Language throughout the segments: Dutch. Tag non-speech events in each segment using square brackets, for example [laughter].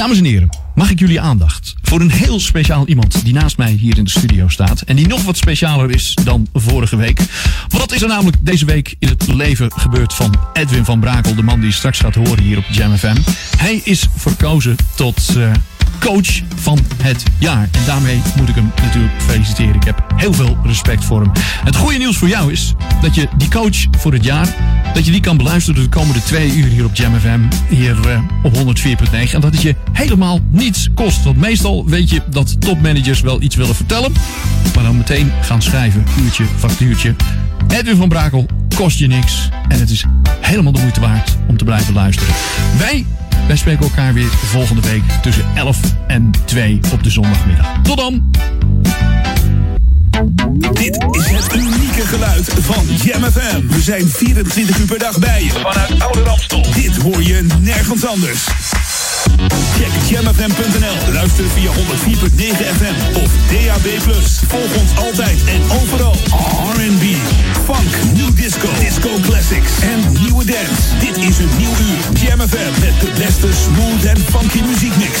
Dames en heren, mag ik jullie aandacht voor een heel speciaal iemand die naast mij hier in de studio staat. En die nog wat specialer is dan vorige week. Wat is er namelijk deze week in het leven gebeurd van Edwin van Brakel, de man die je straks gaat horen hier op Jam FM. Hij is verkozen tot uh, coach van het jaar. En daarmee moet ik hem natuurlijk feliciteren. Ik heb heel veel respect voor hem. Het goede nieuws voor jou is dat je die coach voor het jaar, dat je die kan beluisteren de komende twee uur hier op Jam FM, hier uh, op 104.9. En dat het je helemaal niets kost. Want meestal weet je dat topmanagers wel iets willen vertellen, maar dan meteen gaan schrijven, uurtje, factuurtje. Edwin van Brakel kost je niks en het is helemaal de moeite waard om te blijven luisteren. Wij wij spreken elkaar weer volgende week tussen 11 en 2 op de zondagmiddag. Tot dan! Dit is het unieke geluid van Jam FM. We zijn 24 uur per dag bij je. Vanuit Oude Ramstel. Dit hoor je nergens anders. Check jamfm.nl. Luister via 104.9 FM of DAB+. Volg ons altijd en overal. R&B, funk, new disco, disco classics en nieuwe dance. Dit is een nieuw uur. Jam FM met de beste smooth en funky muziekmix.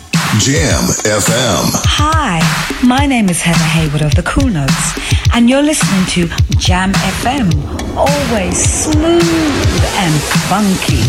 Jam FM. Hi, my name is Heather Haywood of the Cool Notes, and you're listening to Jam FM. Always smooth and funky.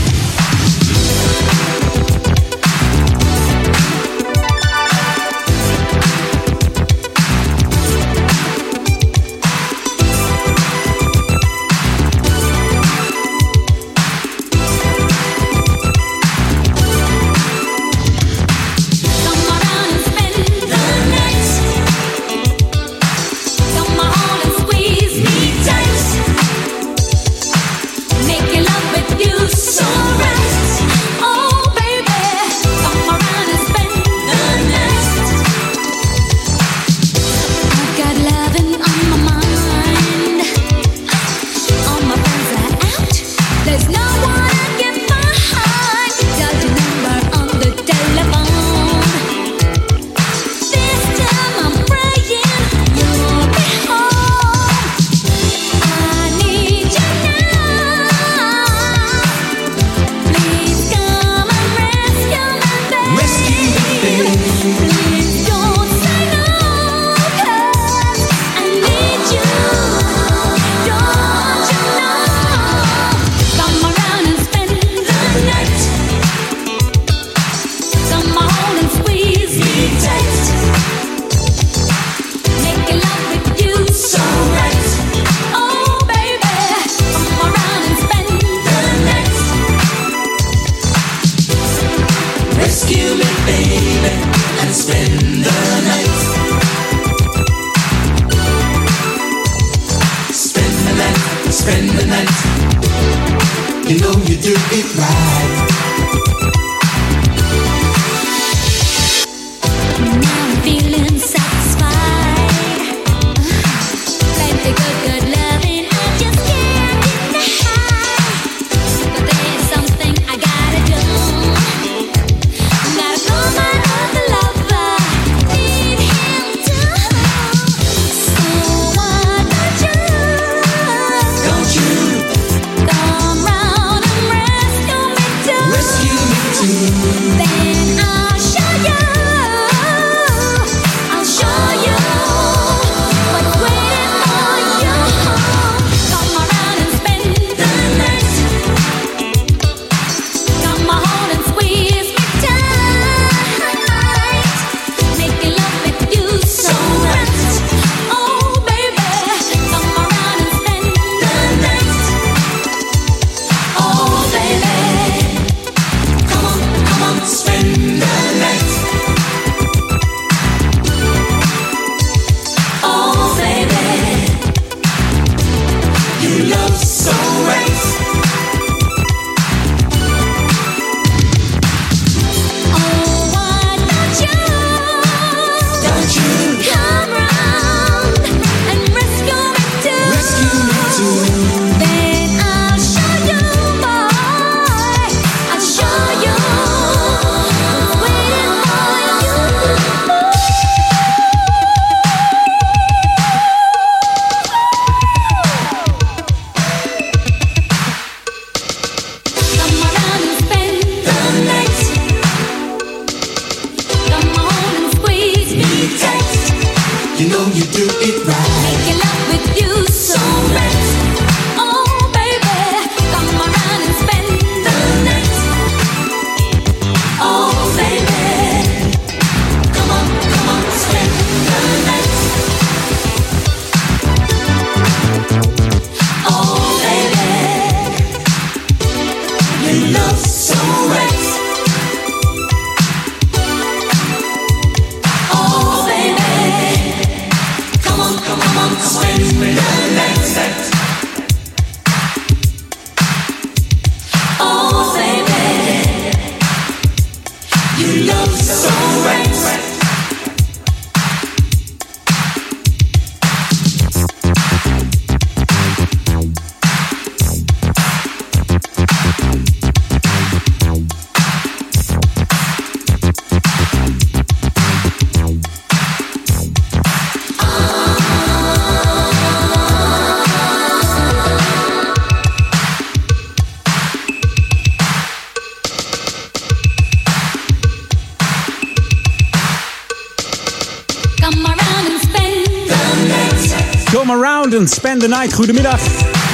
The Night. Goedemiddag.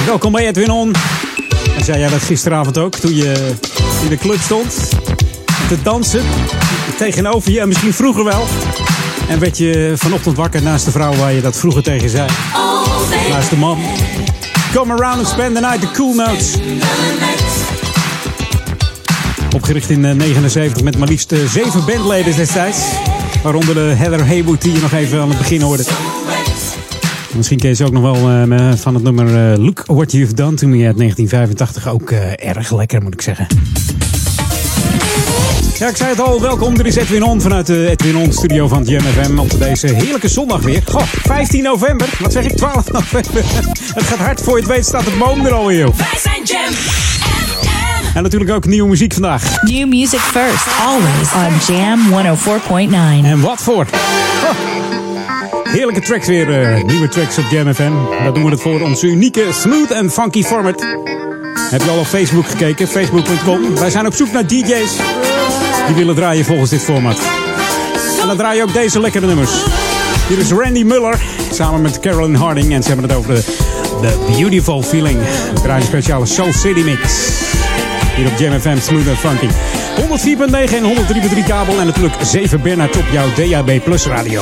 Welkom bij Edwin On. En zei jij dat gisteravond ook, toen je in de club stond te dansen tegenover je, en misschien vroeger wel. En werd je vanochtend wakker naast de vrouw waar je dat vroeger tegen zei. Naast de man. Come around and spend the night, the cool notes. Opgericht in 79 met maar liefst zeven bandleden destijds. Waaronder de Heather Haywood die je nog even aan het begin hoorde. Misschien ken je ze ook nog wel uh, van het nummer uh, Look What You've Done To Me uit 1985. Ook uh, erg lekker moet ik zeggen. Ja, ik zei het al. Welkom. Er is Edwin On vanuit de Edwin On studio van Jam FM op deze heerlijke zondag weer. Goh, 15 november. Wat zeg ik? 12 [laughs] november. het gaat hard voor je het weet staat het boom er alweer op. Wij zijn Jam FM. En natuurlijk ook nieuwe muziek vandaag. New music first, always on Jam 104.9. En wat voor? Oh. Heerlijke tracks weer. Uh, nieuwe tracks op Jam FM. Dat doen we het voor onze unieke smooth en funky format. Heb je al op Facebook gekeken? Facebook.com. Wij zijn op zoek naar DJ's die willen draaien volgens dit format. En dan draai je ook deze lekkere nummers. Hier is Randy Muller samen met Carolyn Harding. En ze hebben het over de, the Beautiful Feeling. We draaien een speciale Soul City mix. Hier op Jam FM, smooth en funky. 104.9 en 103.3 kabel. En natuurlijk 7 Bernard op jouw DAB Plus radio.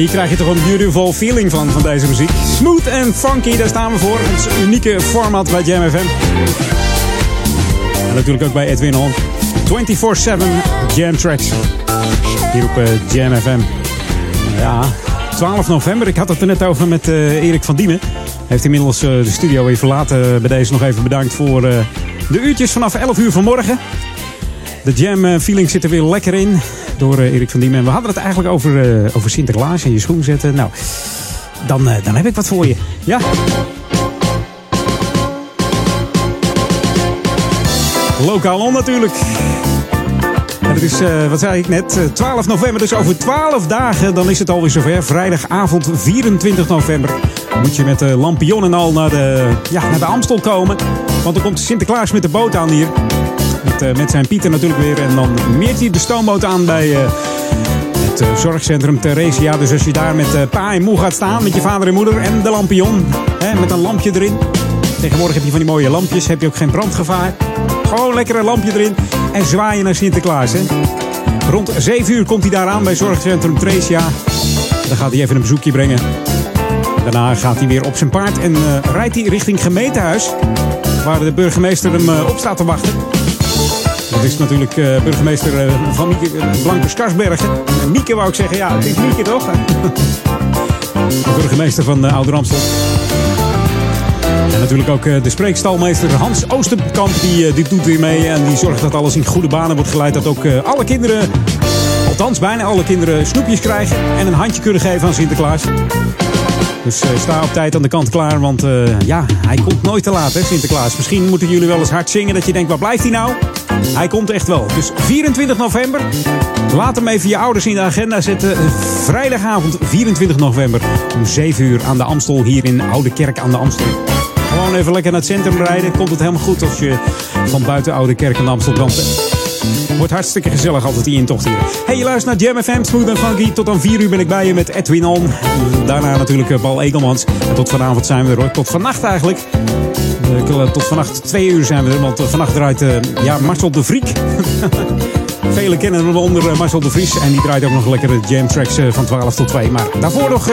hier krijg je toch een beautiful feeling van, van deze muziek. Smooth en funky, daar staan we voor. Het unieke format bij Jam FM. En natuurlijk ook bij Edwin On. 24-7 Jam Tracks. Hier op uh, Jam FM. Ja, 12 november. Ik had het er net over met uh, Erik van Diemen. Heeft inmiddels uh, de studio weer verlaten. Bij deze nog even bedankt voor de uurtjes vanaf 11 uur vanmorgen. De jam feeling zit er weer lekker in door uh, Erik van Diemen. En we hadden het eigenlijk over, uh, over Sinterklaas en je schoen zetten. Nou, dan, uh, dan heb ik wat voor je. Ja. Lokaal on natuurlijk. En het is, wat zei ik net, 12 november. Dus over 12 dagen dan is het alweer zover. Vrijdagavond 24 november. Moet je met de lampion en al naar de, ja, naar de Amstel komen. Want dan komt Sinterklaas met de boot aan hier. Met, met zijn Pieter natuurlijk weer. En dan meert hij de stoomboot aan bij het zorgcentrum Theresia. Dus als je daar met pa en moe gaat staan, met je vader en moeder en de lampion. Hè, met een lampje erin. Tegenwoordig heb je van die mooie lampjes, heb je ook geen brandgevaar. Gewoon lekker een lampje erin en zwaaien naar Sinterklaas. Hè. Rond 7 uur komt hij daar aan bij zorgcentrum Theresia. Dan gaat hij even een bezoekje brengen. Daarna gaat hij weer op zijn paard en rijdt hij richting gemeentehuis. Waar de burgemeester hem op staat te wachten. Dat is natuurlijk uh, burgemeester uh, van Mieke, uh, Blanke Skarsbergen. Mieke wou ik zeggen, ja, het is Mieke toch? [laughs] de burgemeester van uh, Ouder Amstel. En natuurlijk ook de spreekstalmeester Hans Oosterkamp. Die, die doet weer mee en die zorgt dat alles in goede banen wordt geleid. Dat ook alle kinderen, althans bijna alle kinderen, snoepjes krijgen. En een handje kunnen geven aan Sinterklaas. Dus uh, sta op tijd aan de kant klaar, want uh, ja, hij komt nooit te laat, hè, Sinterklaas. Misschien moeten jullie wel eens hard zingen dat je denkt, waar blijft hij nou? Hij komt echt wel. Dus 24 november. Laat hem even je ouders in de agenda zetten. Vrijdagavond 24 november om 7 uur aan de Amstel hier in Oude Kerk aan de Amstel. Gewoon even lekker naar het centrum rijden. Komt het helemaal goed als je van buiten Oude Kerk aan de Amstel komt. Wordt hartstikke gezellig altijd die intocht hier. Hey, je luistert naar Jam FM, Smooth en Funky. Tot aan 4 uur ben ik bij je met Edwin On. Daarna natuurlijk Bal Egelmans. En tot vanavond zijn we er hoor. Tot vannacht eigenlijk. Tot vannacht 2 uur zijn we er. Want vannacht draait uh, ja, Marcel de Vriek. [laughs] Velen kennen hem onder Marcel de Vries. En die draait ook nog lekkere jam tracks van 12 tot 2. Maar daarvoor nog...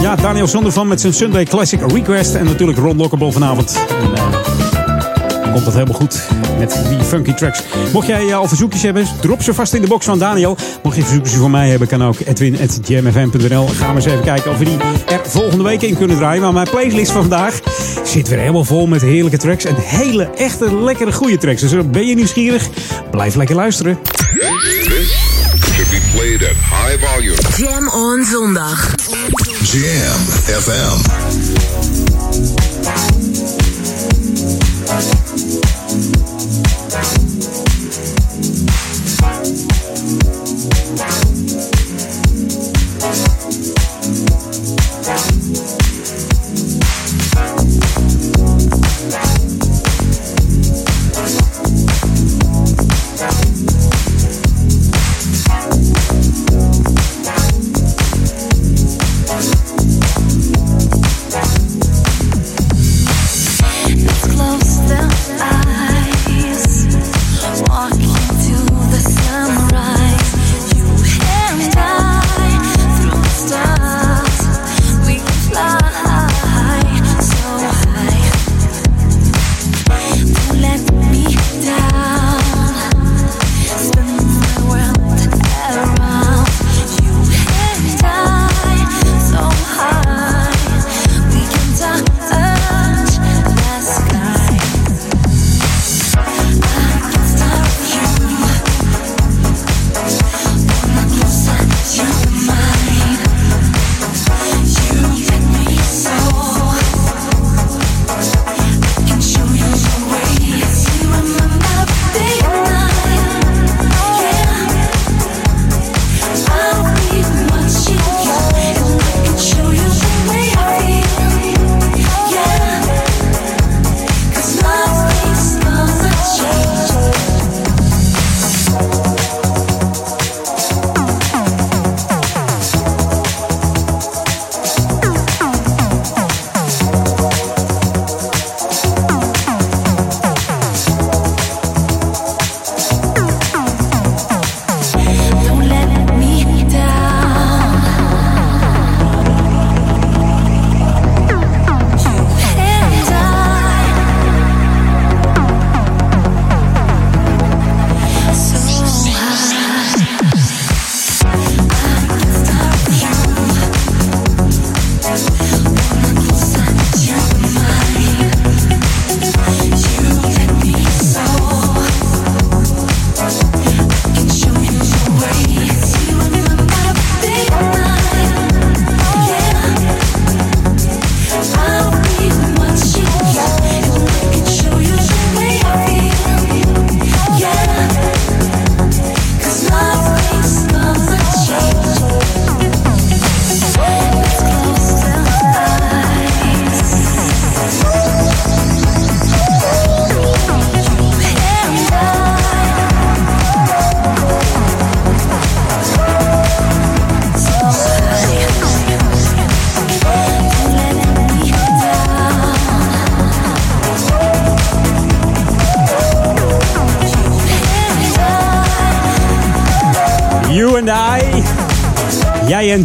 Ja, Daniel Zondervan met zijn Sunday Classic Request. En natuurlijk Ron Lockable vanavond. En, komt dat helemaal goed met die funky tracks. Mocht jij al verzoekjes hebben, drop ze vast in de box van Daniel. Mocht je verzoekjes voor mij hebben, kan ook edwin.jamfm.nl. Gaan we eens even kijken of we die er volgende week in kunnen draaien. Maar mijn playlist van vandaag zit weer helemaal vol met heerlijke tracks. En hele, echte, lekkere, goede tracks. Dus ben je nieuwsgierig? Blijf lekker luisteren. should be played at high volume. Jam on zondag. Jam FM.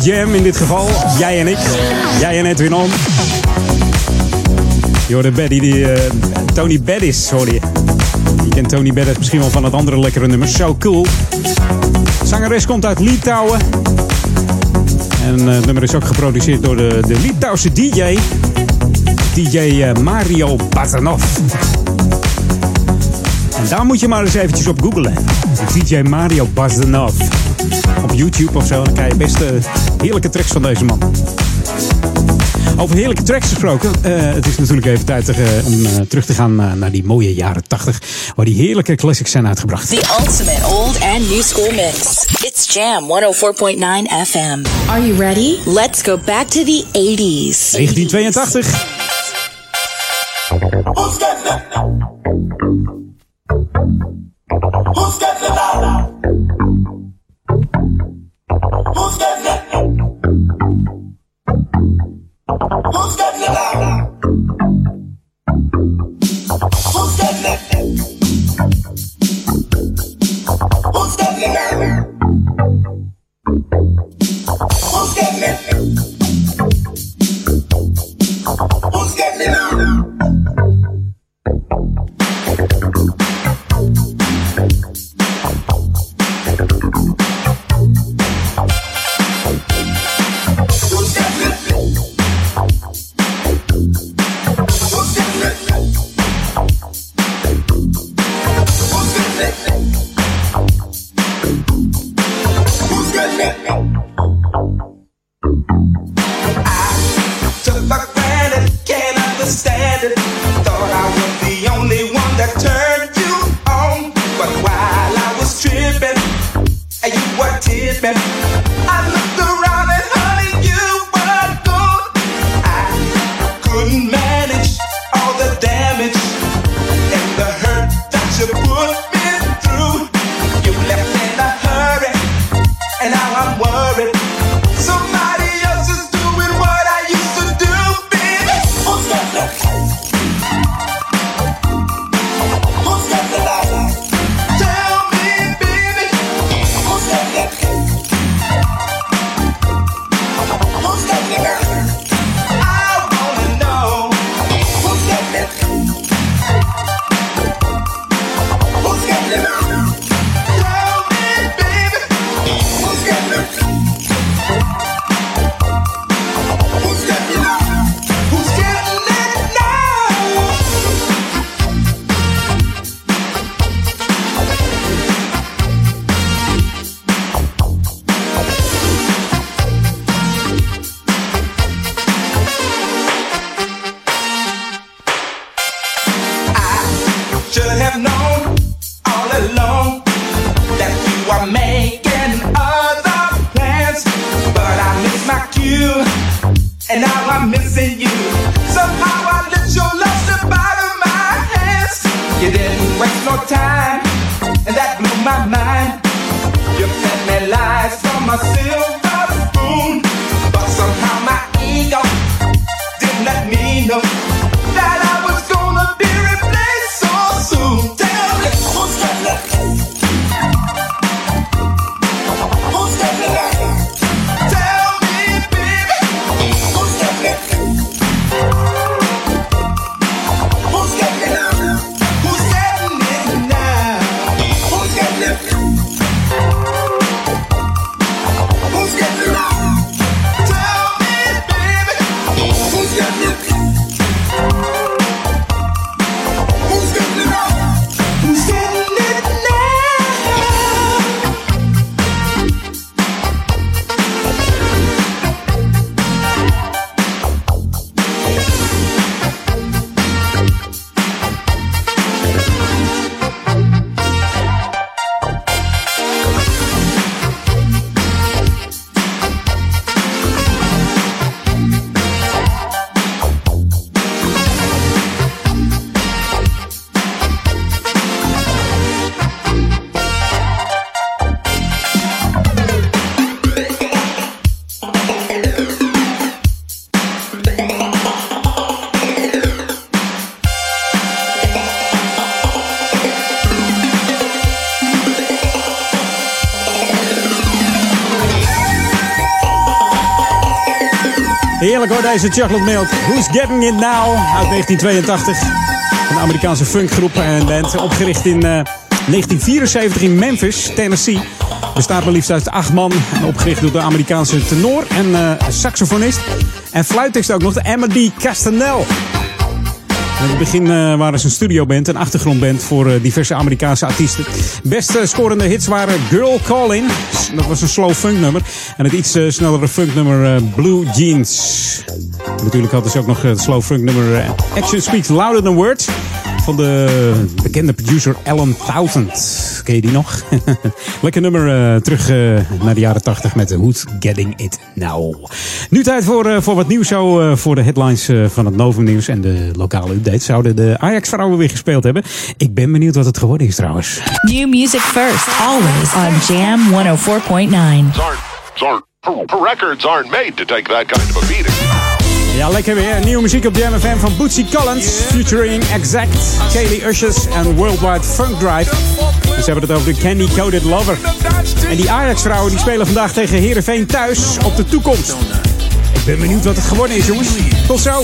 Jam in dit geval. Jij en ik. Jij en Edwin On. Je Betty, die, uh, Tony Bettis hoorde je. Kent Tony Bettis misschien wel van het andere lekkere nummer. So Cool. Zangeres komt uit Litouwen. En uh, het nummer is ook geproduceerd door de, de Litouwse DJ. DJ uh, Mario Bazanov. En daar moet je maar eens eventjes op googlen. DJ Mario Bazanov. Op YouTube of zo. Dan krijg je best heerlijke tracks van deze man. Over heerlijke tracks gesproken. Uh, het is natuurlijk even tijd uh, om uh, terug te gaan naar die mooie jaren 80. Waar die heerlijke classics zijn uitgebracht. The ultimate old and new school mix. It's Jam 104.9 FM. Are you ready? Let's go back to the 80s. 1982. baby. Deze chocolate milk. Who's Getting It Now? Uit 1982. Een Amerikaanse funkgroep en band. Opgericht in eh, 1974 in Memphis, Tennessee. Bestaat maar liefst uit acht man. En opgericht door de Amerikaanse tenor en eh, saxofonist. En fluittekst ook nog de Emma. Castanel. In het begin eh, waren ze een studioband, een achtergrondband voor eh, diverse Amerikaanse artiesten. Beste scorende hits waren Girl Calling, dat was een slow funk nummer. En het iets eh, snellere funk nummer Blue Jeans. Natuurlijk hadden ze ook nog het slow funk nummer Action Speaks Louder Than Words. Van de bekende producer Alan Thousand. Ken je die nog? [laughs] Lekker nummer uh, terug uh, naar de jaren 80 met Who's Getting It Now. Nu tijd voor, uh, voor wat nieuws zo voor de headlines van het Novum Nieuws en de lokale update. Zouden de Ajax-vrouwen weer gespeeld hebben? Ik ben benieuwd wat het geworden is trouwens. New music first, always on Jam 104.9. Records aren't made to take that kind of a beating. Ja, lekker weer. Nieuwe muziek op Jam FM van Bootsy Collins. Featuring Exact, Kaylee Ushers en Worldwide Funk Drive. Dus ze hebben het over de Candy Coated Lover. En die Ajax-vrouwen die spelen vandaag tegen Heerenveen thuis op de toekomst. Ik ben benieuwd wat het geworden is, jongens. Tot zo.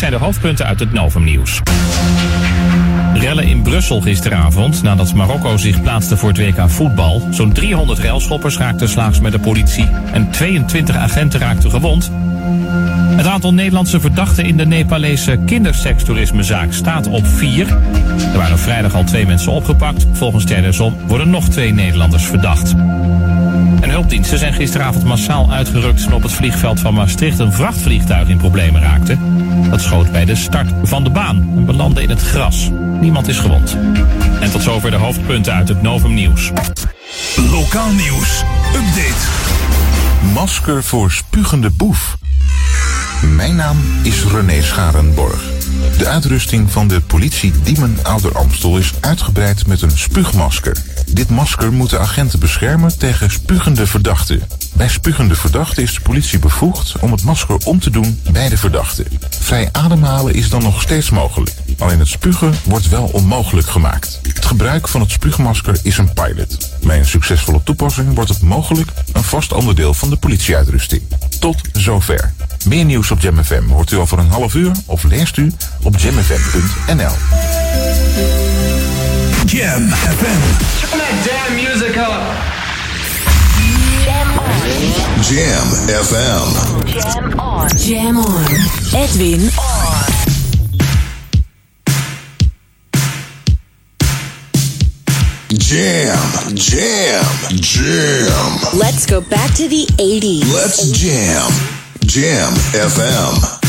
Zijn de hoofdpunten uit het Novum-nieuws. Rellen in Brussel gisteravond nadat Marokko zich plaatste voor het WK voetbal. Zo'n 300 railschoppers raakten slaags met de politie en 22 agenten raakten gewond. Het aantal Nederlandse verdachten in de Nepalese kindersekstoerismezaak staat op vier. Er waren vrijdag al twee mensen opgepakt. Volgens Terdesom worden nog twee Nederlanders verdacht. En hulpdiensten zijn gisteravond massaal uitgerukt toen op het vliegveld van Maastricht een vrachtvliegtuig in problemen raakte. Dat schoot bij de start van de baan en belandde in het gras. Niemand is gewond. En tot zover de hoofdpunten uit het Novum Nieuws. Lokaal nieuws. Update. Masker voor spugende boef. Mijn naam is René Scharenborg. De uitrusting van de politie Diemen Ouder Amstel is uitgebreid met een spuugmasker. Dit masker moet de agenten beschermen tegen spugende verdachten. Bij spugende verdachten is de politie bevoegd om het masker om te doen bij de verdachte. Vrij ademhalen is dan nog steeds mogelijk. Alleen het spugen wordt wel onmogelijk gemaakt. Het gebruik van het spuugmasker is een pilot. Bij een succesvolle toepassing wordt het mogelijk een vast onderdeel van de politieuitrusting. Tot zover. Meer nieuws op Jam FM hoort u over een half uur of leest u op jamfm.nl. Jam FM. Turn that damn music up. Jam on. Jam FM. Jam on. Jam on. Edwin on. Jam, jam, jam. Let's go back to the 80s. Let's jam. Jam FM.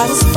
I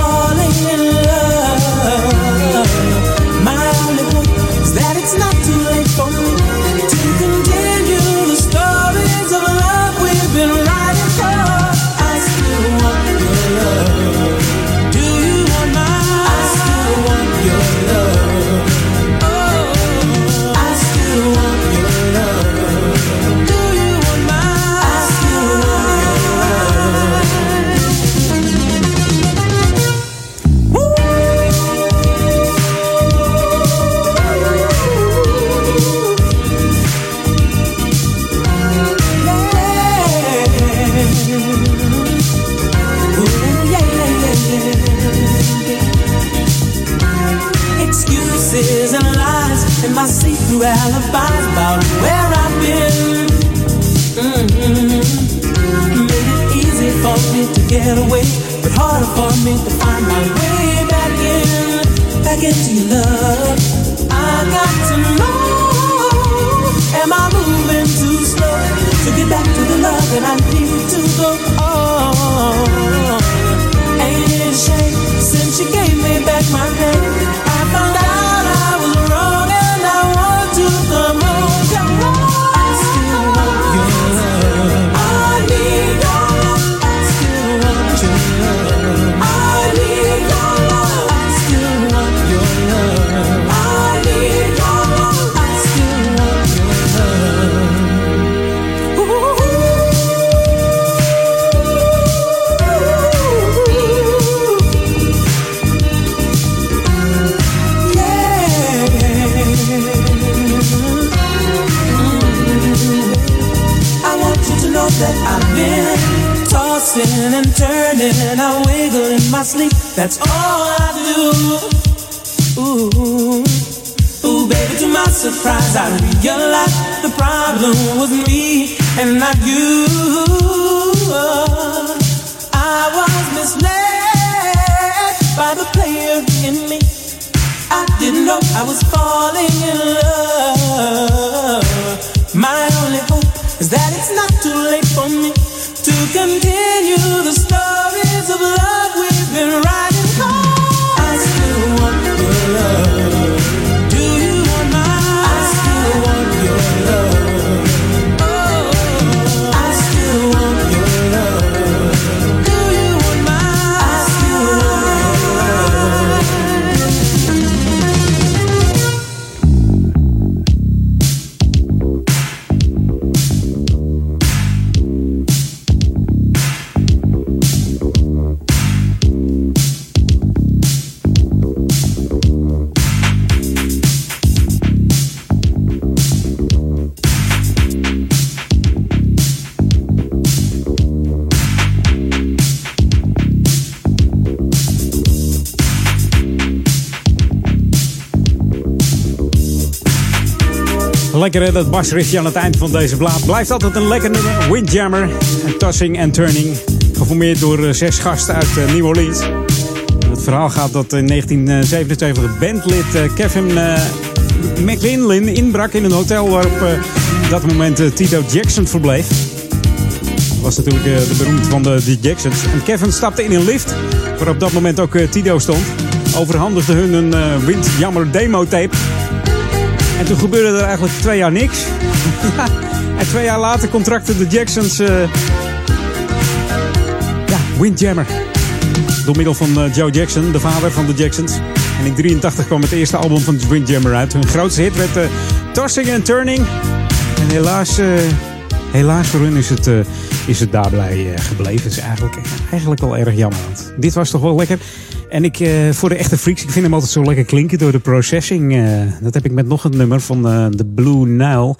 Lekker dat basriffje aan het eind van deze blaad. Blijft altijd een lekker nummer. Windjammer, Tossing and Turning. Geformeerd door eh, zes gasten uit eh, New Orleans. Het verhaal gaat dat in 1977 bandlid eh, Kevin McLinlin inbrak in een hotel waarop op dat moment Tito Jackson verbleef. Was natuurlijk de beroemd van de, de Jacksons. En Kevin stapte in een lift, waar op dat moment ook Tito stond. Overhandigde hun een Windjammer demo tape. En toen gebeurde er eigenlijk twee jaar niks. [laughs] En twee jaar later contracten de Jacksons. eh, ja, Windjammer. Door middel van eh, Joe Jackson, de vader van de Jacksons. En in 83 kwam het eerste album van Windjammer uit. Hun grootste hit werd eh, Tossing and Turning. En helaas, helaas voor hun is het, is het daarbij eh, gebleven. Het is eigenlijk, eigenlijk wel erg jammer. Want dit was toch wel lekker. En ik, eh, voor de echte freaks, ik vind hem altijd zo lekker klinken door de processing. eh, dat heb ik met nog een nummer van The Blue Nile.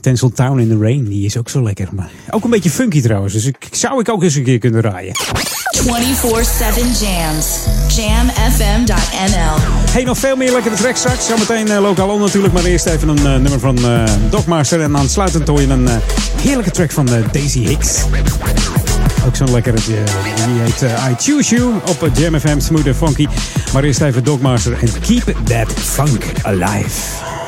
Tensel Town in the Rain. Die is ook zo lekker. Maar ook een beetje funky trouwens. Dus ik, zou ik ook eens een keer kunnen draaien. 24-7 jams. Jamfm.nl. Hey, nog veel meer lekkere tracks straks. Zometeen uh, lokaal on natuurlijk. Maar eerst even een eh, nummer van eh, Dogmaster. En aansluitend hoor je een heerlijke track van Daisy Hicks. Ook zo'n lekkere. die heet I Choose You op Jam FM. Smooth funky. Maar eerst even Dogmaster. En Keep That Funk Alive.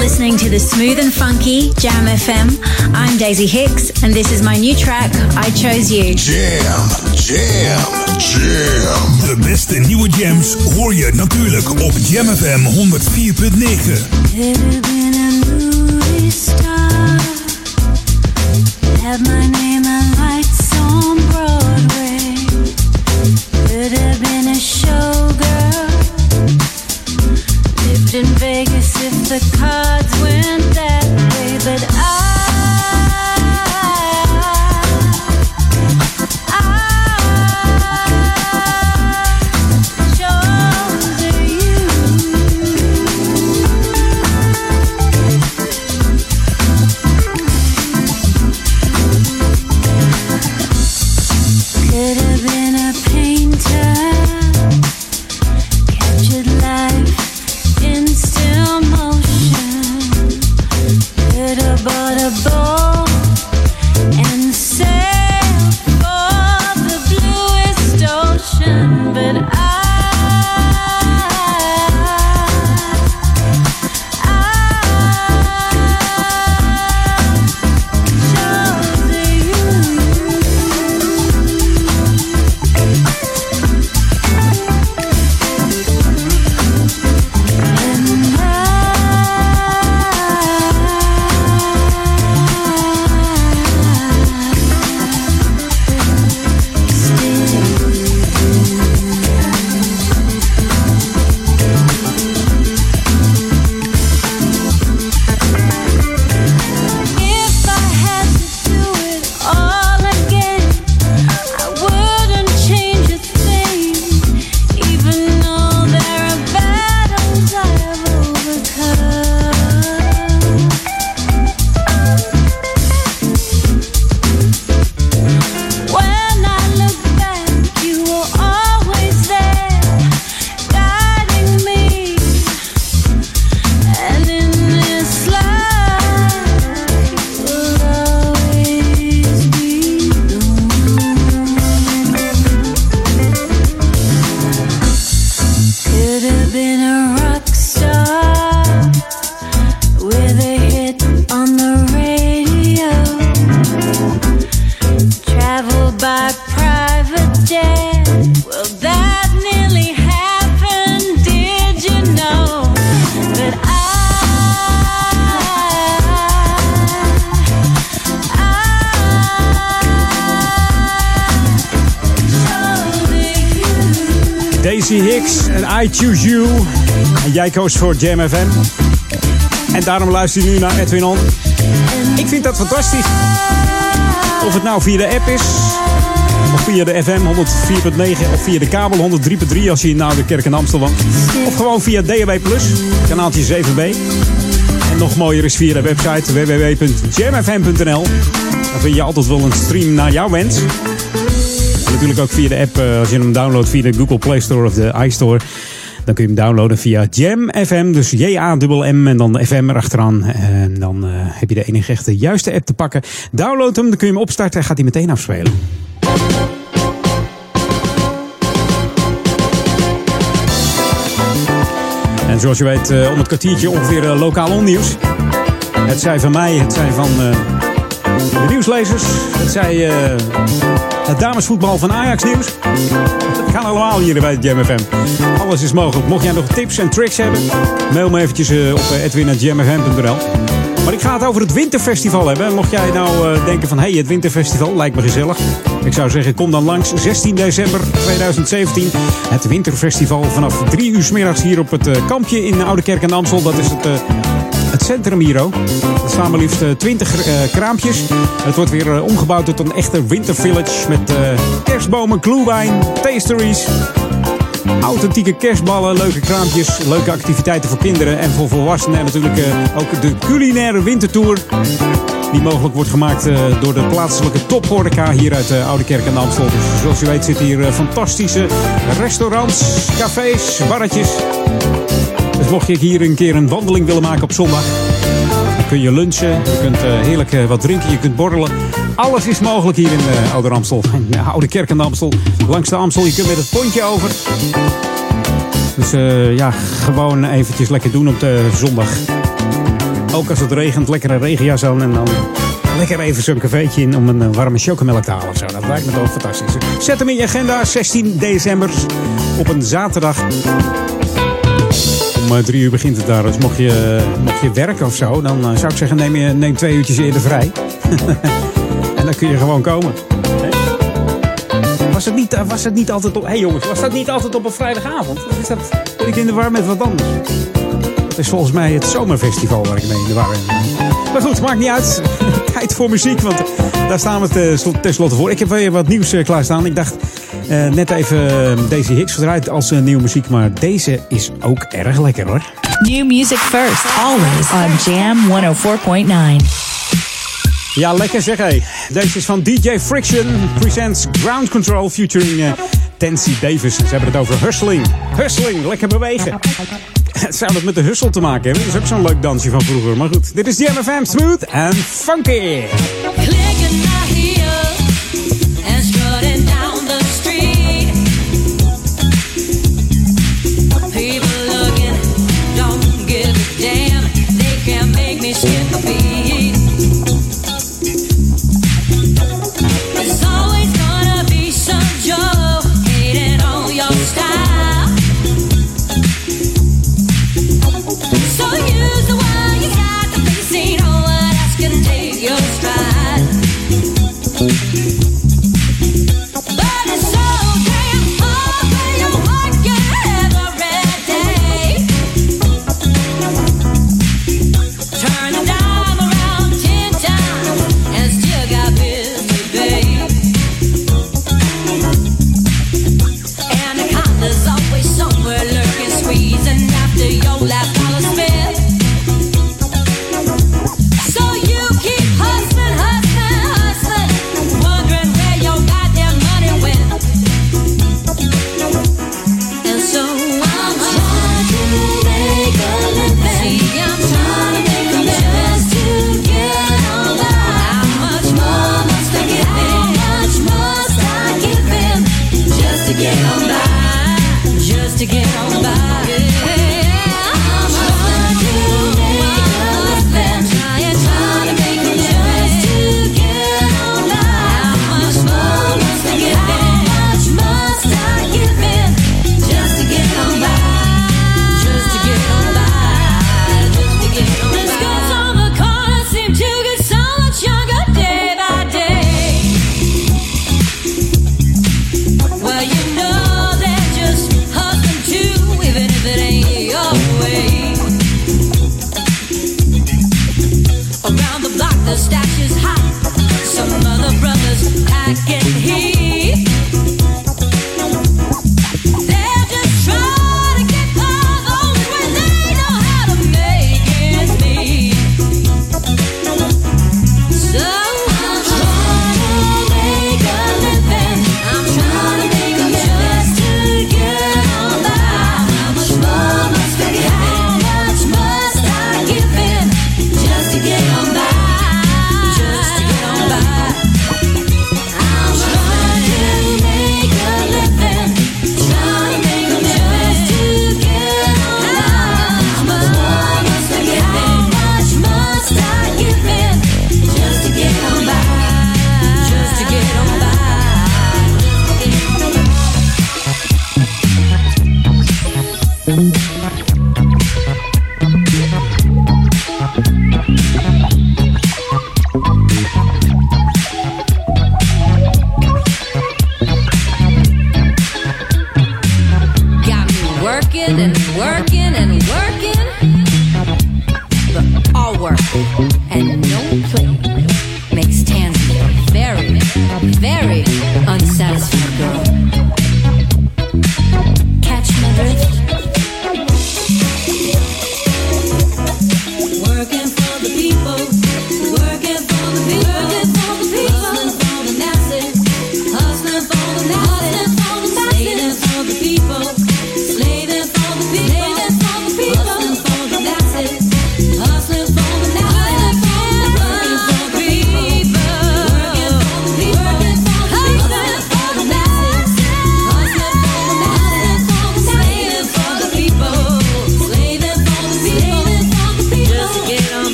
Listening to the Smooth and Funky Jam FM. I'm Daisy Hicks, and this is my new track, I Chose You. Jam, jam, jam. De beste nieuwe jams hoor je natuurlijk op Jam FM 104.9. Have been a movie star. Had my name Koos voor Jam FM. En daarom luister je nu naar Edwin On. Ik vind dat fantastisch. Of het nou via de app is, of via de FM 104.9, of via de kabel 103.3 als je in Oude Kerk in woont. Of gewoon via DAB+, kanaaltje 7B. En nog mooier is via de website www.jamfm.nl. Daar vind je altijd wel een stream naar jouw wens. En natuurlijk ook via de app, eh, als je hem downloadt via de Google Play Store of de iStore. Dan kun je hem downloaden via Jam FM. Dus J-A-M-M en dan FM erachteraan. En dan eh, heb je de enige echte juiste app te pakken. Download hem, dan kun je hem opstarten en gaat hij meteen afspelen. En zoals je weet, eh, om het kwartiertje ongeveer eh, lokaal onnieuws. Het zij van mij, het zij van de nieuwslezers. Het zij, eh, Het damesvoetbal van Ajax nieuws. Dat kan allemaal hier bij Jam FM. Alles is mogelijk. Mocht jij nog tips en tricks hebben, mail me eventjes eh, op eh, edwin.jamfm.nl. Maar ik ga het over het Winterfestival hebben. Mocht jij nou eh, denken van, hé, hey, het Winterfestival lijkt me gezellig. Ik zou zeggen, kom dan langs. 16 december 2017. Het Winterfestival vanaf 3 uur 's middags hier op het kampje in Oude Kerk en Amstel. Dat is het... het centrum hier ook. Er staan liefst eh, 20 eh, kraampjes. Het wordt weer eh, omgebouwd tot een echte wintervillage. Met eh, kerstbomen, glühwein, tasteries. Authentieke kerstballen, leuke kraampjes, leuke activiteiten voor kinderen en voor volwassenen. En natuurlijk eh, ook de culinaire wintertour. Die mogelijk wordt gemaakt eh, door de plaatselijke tophoreca hier uit eh, Oude Kerk en Amstel. Dus zoals u weet zitten hier eh, fantastische restaurants, cafés, barretjes. Dus mocht je hier een keer een wandeling willen maken op zondag, dan kun je lunchen, je kunt eh, heerlijk eh, wat drinken, je kunt borrelen. Alles is mogelijk hier in eh, Oude Amstel. Eh, [laughs] Oude Kerk en Amstel. Langs de Amstel, je kunt met het pontje over. Dus ja, gewoon eventjes lekker doen op de zondag. Ook als het regent, lekker een regenjas en dan lekker even zo'n cafeetje in om een warme chocomelk te halen of zo. Dat lijkt me toch fantastisch. Zet hem in je agenda, 16 december op een zaterdag. Om eh, drie uur begint het daar. Dus mocht je, mocht je werken of zo, dan eh, zou ik zeggen neem, je, neem twee uurtjes eerder vrij. [laughs] en dan kun je gewoon komen. Was het niet, eh, was het niet altijd op... Hé hey jongens, was dat niet altijd op een vrijdagavond? Of is dat... Ben ik in de war met wat anders? Het is volgens mij het zomerfestival waar ik mee in de war ben. Maar goed, maakt niet uit. [laughs] Tijd voor muziek, want daar staan we te- sl- tenslotte voor. Ik heb weer wat nieuws klaarstaan. Ik dacht eh, net even eh, deze hits gedraaid als eh, nieuwe muziek. Maar deze is ook erg lekker hoor. New music first, always on Jam 104.9. Ja, lekker zeg hé. Deze is van DJ Friction. Presents Ground Control featuring Tansy Davis. Ze hebben het over hustling. Hustling, lekker bewegen. Zou dat met de hustle te maken hebben? Dat is ook zo'n leuk dansje van vroeger. Maar goed, dit is de MFM Smooth en Funky.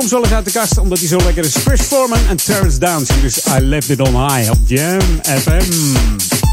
Soms wel eens uit de kast, omdat hij zo lekker is. Chris Foreman en Terrence Downs. Dus I left it on high op Jam FM.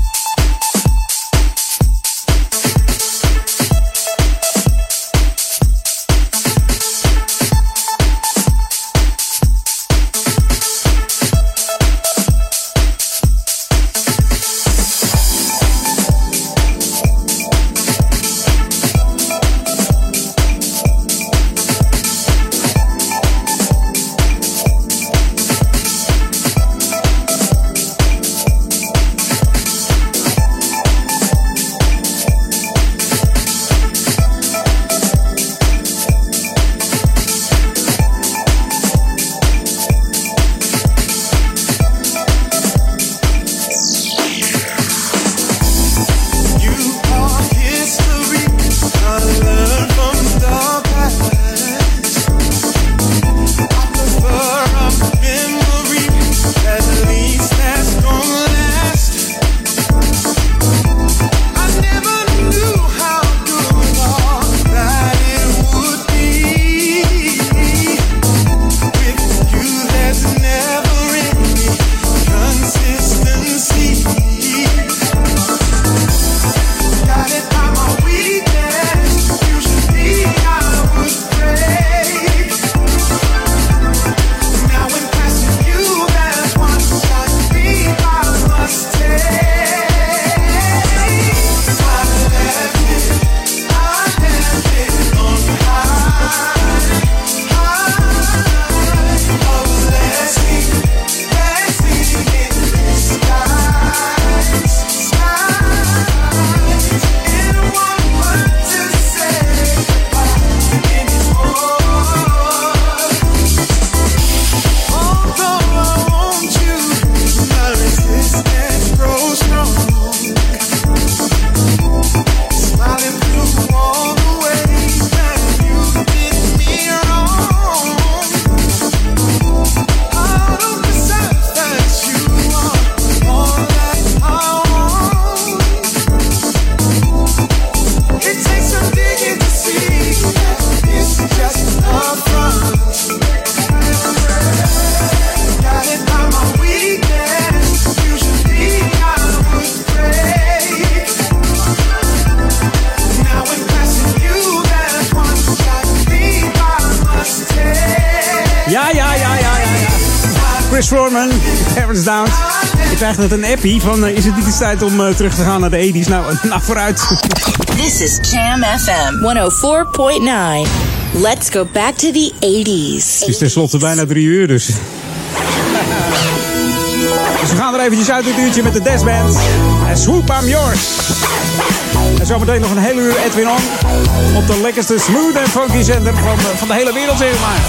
Net een appie van, eh, is het niet eens tijd om eh, terug te gaan naar de 80s? Nou, [laughs] nou vooruit. This is Jam FM 104.9. Let's go back to the 80s. Het is tenslotte bijna drie uur, dus... Dus we gaan er eventjes uit dit uurtje met de Death Band. En Swoop, I'm yours. En zometeen nog een hele uur Edwin On. Op de lekkerste smooth en funky zender van, eh, van de hele wereld, zeg maar.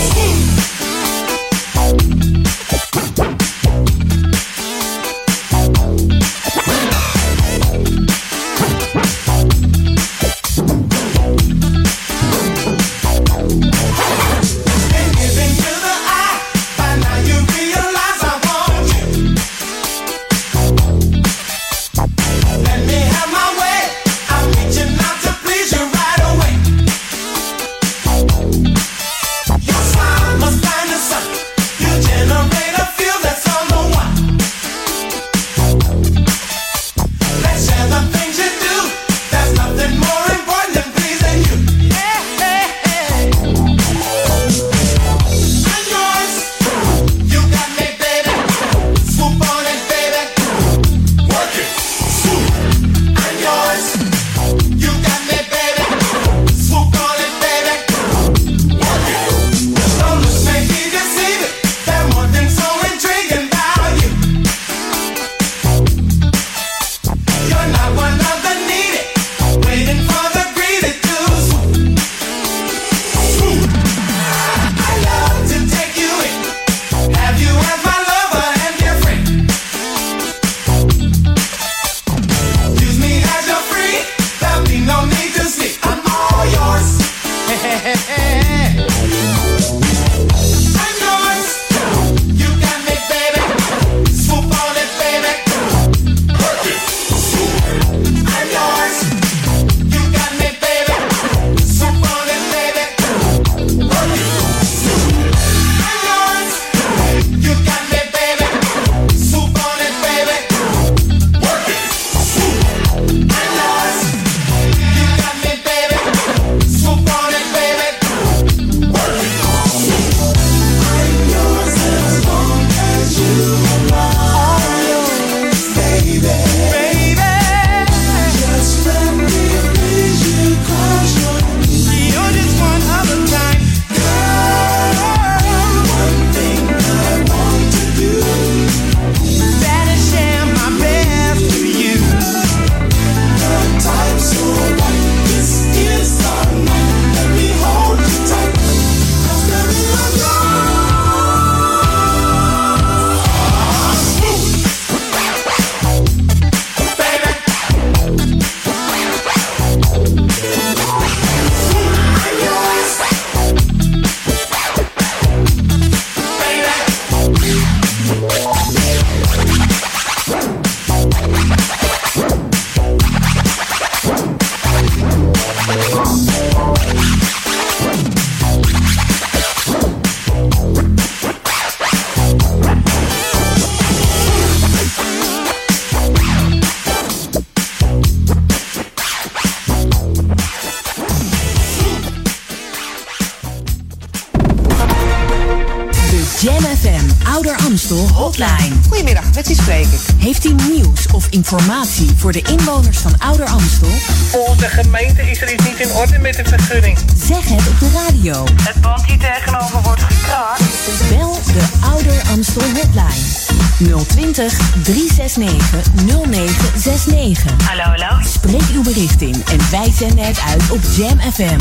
Informatie voor de inwoners van Ouder Amstel? Volgens de gemeente is er iets niet in orde met de vergunning. Zeg het op de radio. Het pand hier tegenover wordt gekraakt. Bel de Ouder Amstel Hotline. 020 369 0969. Hallo, hallo. Spreek uw bericht in en wij zenden het uit op Jam FM.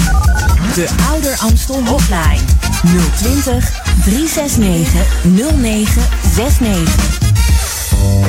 De Ouder Amstel Hotline. 020 369 0969.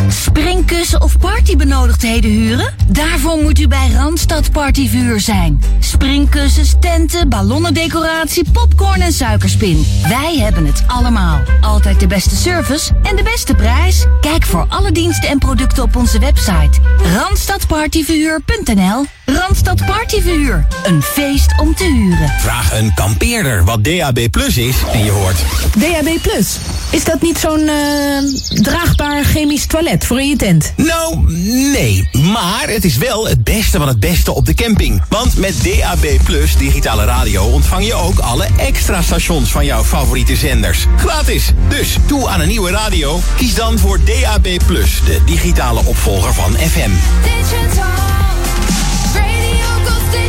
Springkussen of partybenodigdheden huren? Daarvoor moet u bij Randstad Partyvuur zijn. Springkussens, tenten, ballonnendecoratie, popcorn en suikerspin. Wij hebben het allemaal. Altijd de beste service en de beste prijs. Kijk voor alle diensten en producten op onze website. Randstadpartyverhuur.nl Randstad Partyverhuur. Een feest om te huren. Vraag een kampeerder wat DAB Plus is en je hoort. DAB Plus. Is dat niet zo'n eh, draagbaar chemisch toilet voor in je tent? Nou, nee. Maar het is wel het beste van het beste op de camping. Want met DAB Plus digitale radio ontvang je ook alle extra stations van jouw favoriete zenders. Gratis. Dus toe aan een nieuwe radio. Kies dan voor DAB Plus, de digitale opvolger van FM.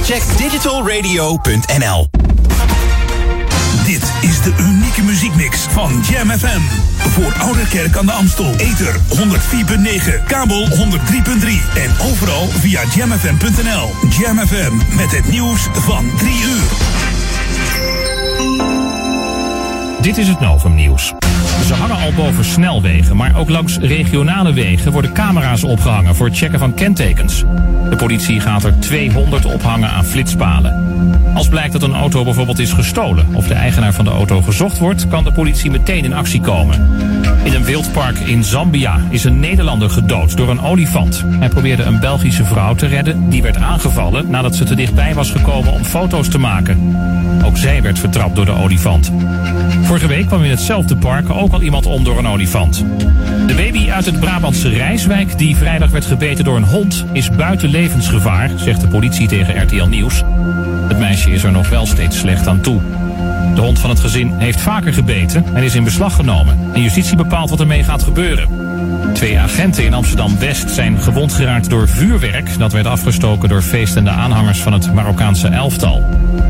Check digitalradio.nl. De unieke muziekmix van Jam FM. Voor Oude Kerk aan de Amstel. Ether 104.9, kabel 103.3 en overal via jamfm.nl. Jam FM met het nieuws van 3 uur. Dit is het Novum Nieuws. Ze hangen al boven snelwegen, maar ook langs regionale wegen worden camera's opgehangen voor het checken van kentekens. De politie gaat er 200 ophangen aan flitspalen. Als blijkt dat een auto bijvoorbeeld is gestolen of de eigenaar van de auto gezocht wordt, kan de politie meteen in actie komen. In een wildpark in Zambia is een Nederlander gedood door een olifant. Hij probeerde een Belgische vrouw te redden, die werd aangevallen nadat ze te dichtbij was gekomen om foto's te maken. Ook zij werd vertrapt door de olifant. Vorige week kwam in hetzelfde park ook al iemand om door een olifant. De baby uit het Brabantse Rijswijk, die vrijdag werd gebeten door een hond, is buiten levensgevaar, zegt de politie tegen RTL Nieuws. Het meisje is er nog wel steeds slecht aan toe. De hond van het gezin heeft vaker gebeten en is in beslag genomen. En justitie bepaalt wat ermee gaat gebeuren. Twee agenten in Amsterdam-West zijn gewond geraakt door vuurwerk. Dat werd afgestoken door feestende aanhangers van het Marokkaanse elftal.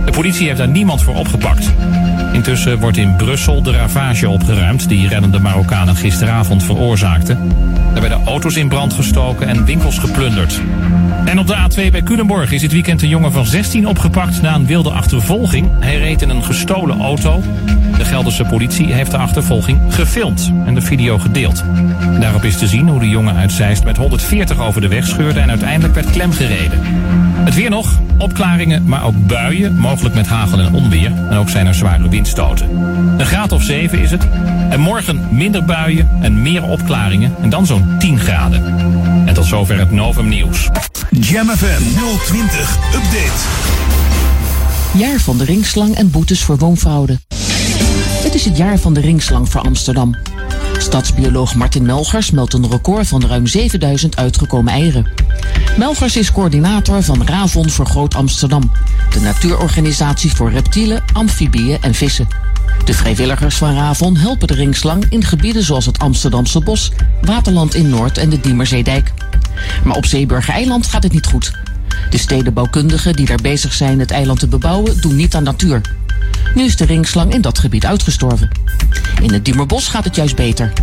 De politie heeft daar niemand voor opgepakt. Intussen wordt in Brussel de ravage opgeruimd die reddende Marokkanen gisteravond veroorzaakten. Er werden auto's in brand gestoken en winkels geplunderd. En op de A2 bij Culemborg is dit weekend een jongen van 16 opgepakt na een wilde achtervolging. Hij reed in een gestolen auto. De Gelderse politie heeft de achtervolging gefilmd en de video gedeeld. Daarop is te zien hoe de jongen uit Zeist met 140 over de weg scheurde en uiteindelijk werd klemgereden. Het weer nog, opklaringen, maar ook buien, mogelijk met hagel en onweer. En ook zijn er zware windstoten. Een graad of 7 is het. En morgen minder buien en meer opklaringen en dan zo'n 10 graden. En tot zover het Novum Nieuws. Jam FM 020 Update. Jaar van de ringslang en boetes voor woonfraude. Het is het jaar van de ringslang voor Amsterdam. Stadsbioloog Martin Melgers meldt een record van ruim 7000 uitgekomen eieren. Melgers is coördinator van Ravon voor Groot Amsterdam, de natuurorganisatie voor reptielen, amfibieën en vissen. De vrijwilligers van Ravon helpen de ringslang in gebieden zoals het Amsterdamse bos, Waterland in Noord en de Diemerzeedijk. Maar op Zeeburger Eiland gaat het niet goed. De stedenbouwkundigen die daar bezig zijn het eiland te bebouwen doen niet aan natuur. Nu is de ringslang in dat gebied uitgestorven. In het Diemerbos gaat het juist beter.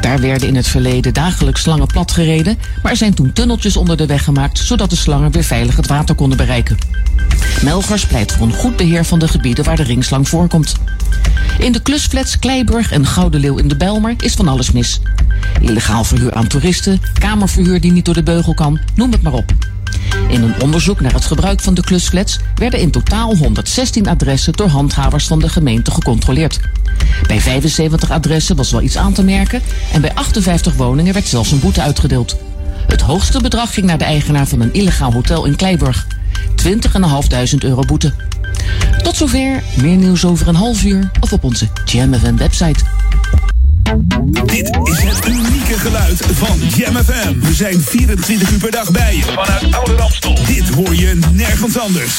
Daar werden in het verleden dagelijks slangen platgereden, maar er zijn toen tunneltjes onder de weg gemaakt, zodat de slangen weer veilig het water konden bereiken. Melgers pleit voor een goed beheer van de gebieden waar de ringslang voorkomt. In de klusflats Kleiburg en Gouden Leeuw in de Bijlmer is van alles mis. Illegaal verhuur aan toeristen, kamerverhuur die niet door de beugel kan, noem het maar op. In een onderzoek naar het gebruik van de klusflats werden in totaal 116 adressen door handhavers van de gemeente gecontroleerd. Bij 75 adressen was wel iets aan te merken en bij 58 woningen werd zelfs een boete uitgedeeld. Het hoogste bedrag ging naar de eigenaar van een illegaal hotel in Kleiburg. 20.500 euro boete. Tot zover, meer nieuws over een half uur of op onze Jam FM website. Dit is het unieke geluid van Jam FM. We zijn 24 uur per dag bij je. Vanuit Oude Ramstel. Dit hoor je nergens anders.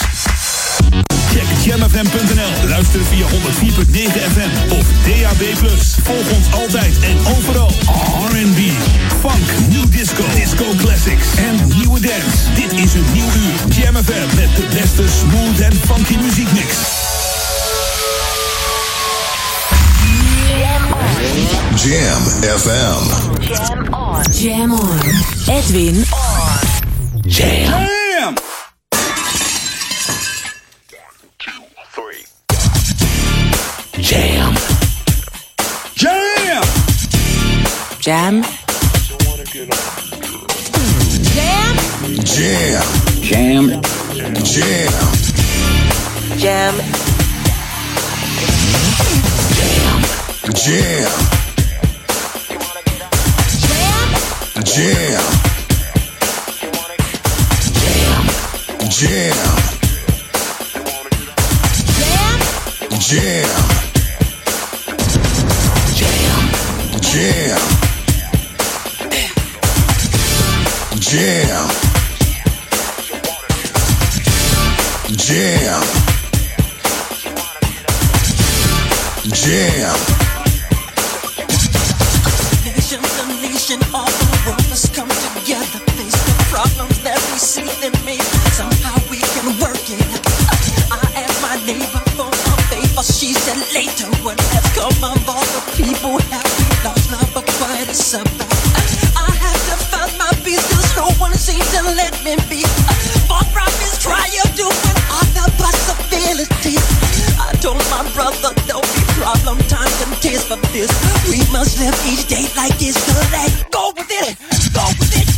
Check jamfm.nl. Luister via 104.9 FM of DAB+. Volg ons altijd en overal. R&B, funk, new disco, disco classics en nieuwe dance. Dit is een nieuw uur. Jam FM met de beste smooth en funky muziekmix. Jam FM. Jam on. Jam on. Edwin on. Jam. Jam. Jam. Jam. Jam. Jam. Jam. Jam. Jam. Jam. Jam. Jam. Jam. Jam. Jam. Jam. Jam. Jam. Nations and all the world must come together. Face the problems that we see, then maybe somehow we can work it. I asked my neighbor for a favor. She said later what has come of all the people have we lost love, but what is about? I have to find my peace, cause no one seems to let me be. For prophets try of doing other possibilities. I told my brother, don't be problem, time and tears for this. We must live each day like it's the today. Go with it, go with it. It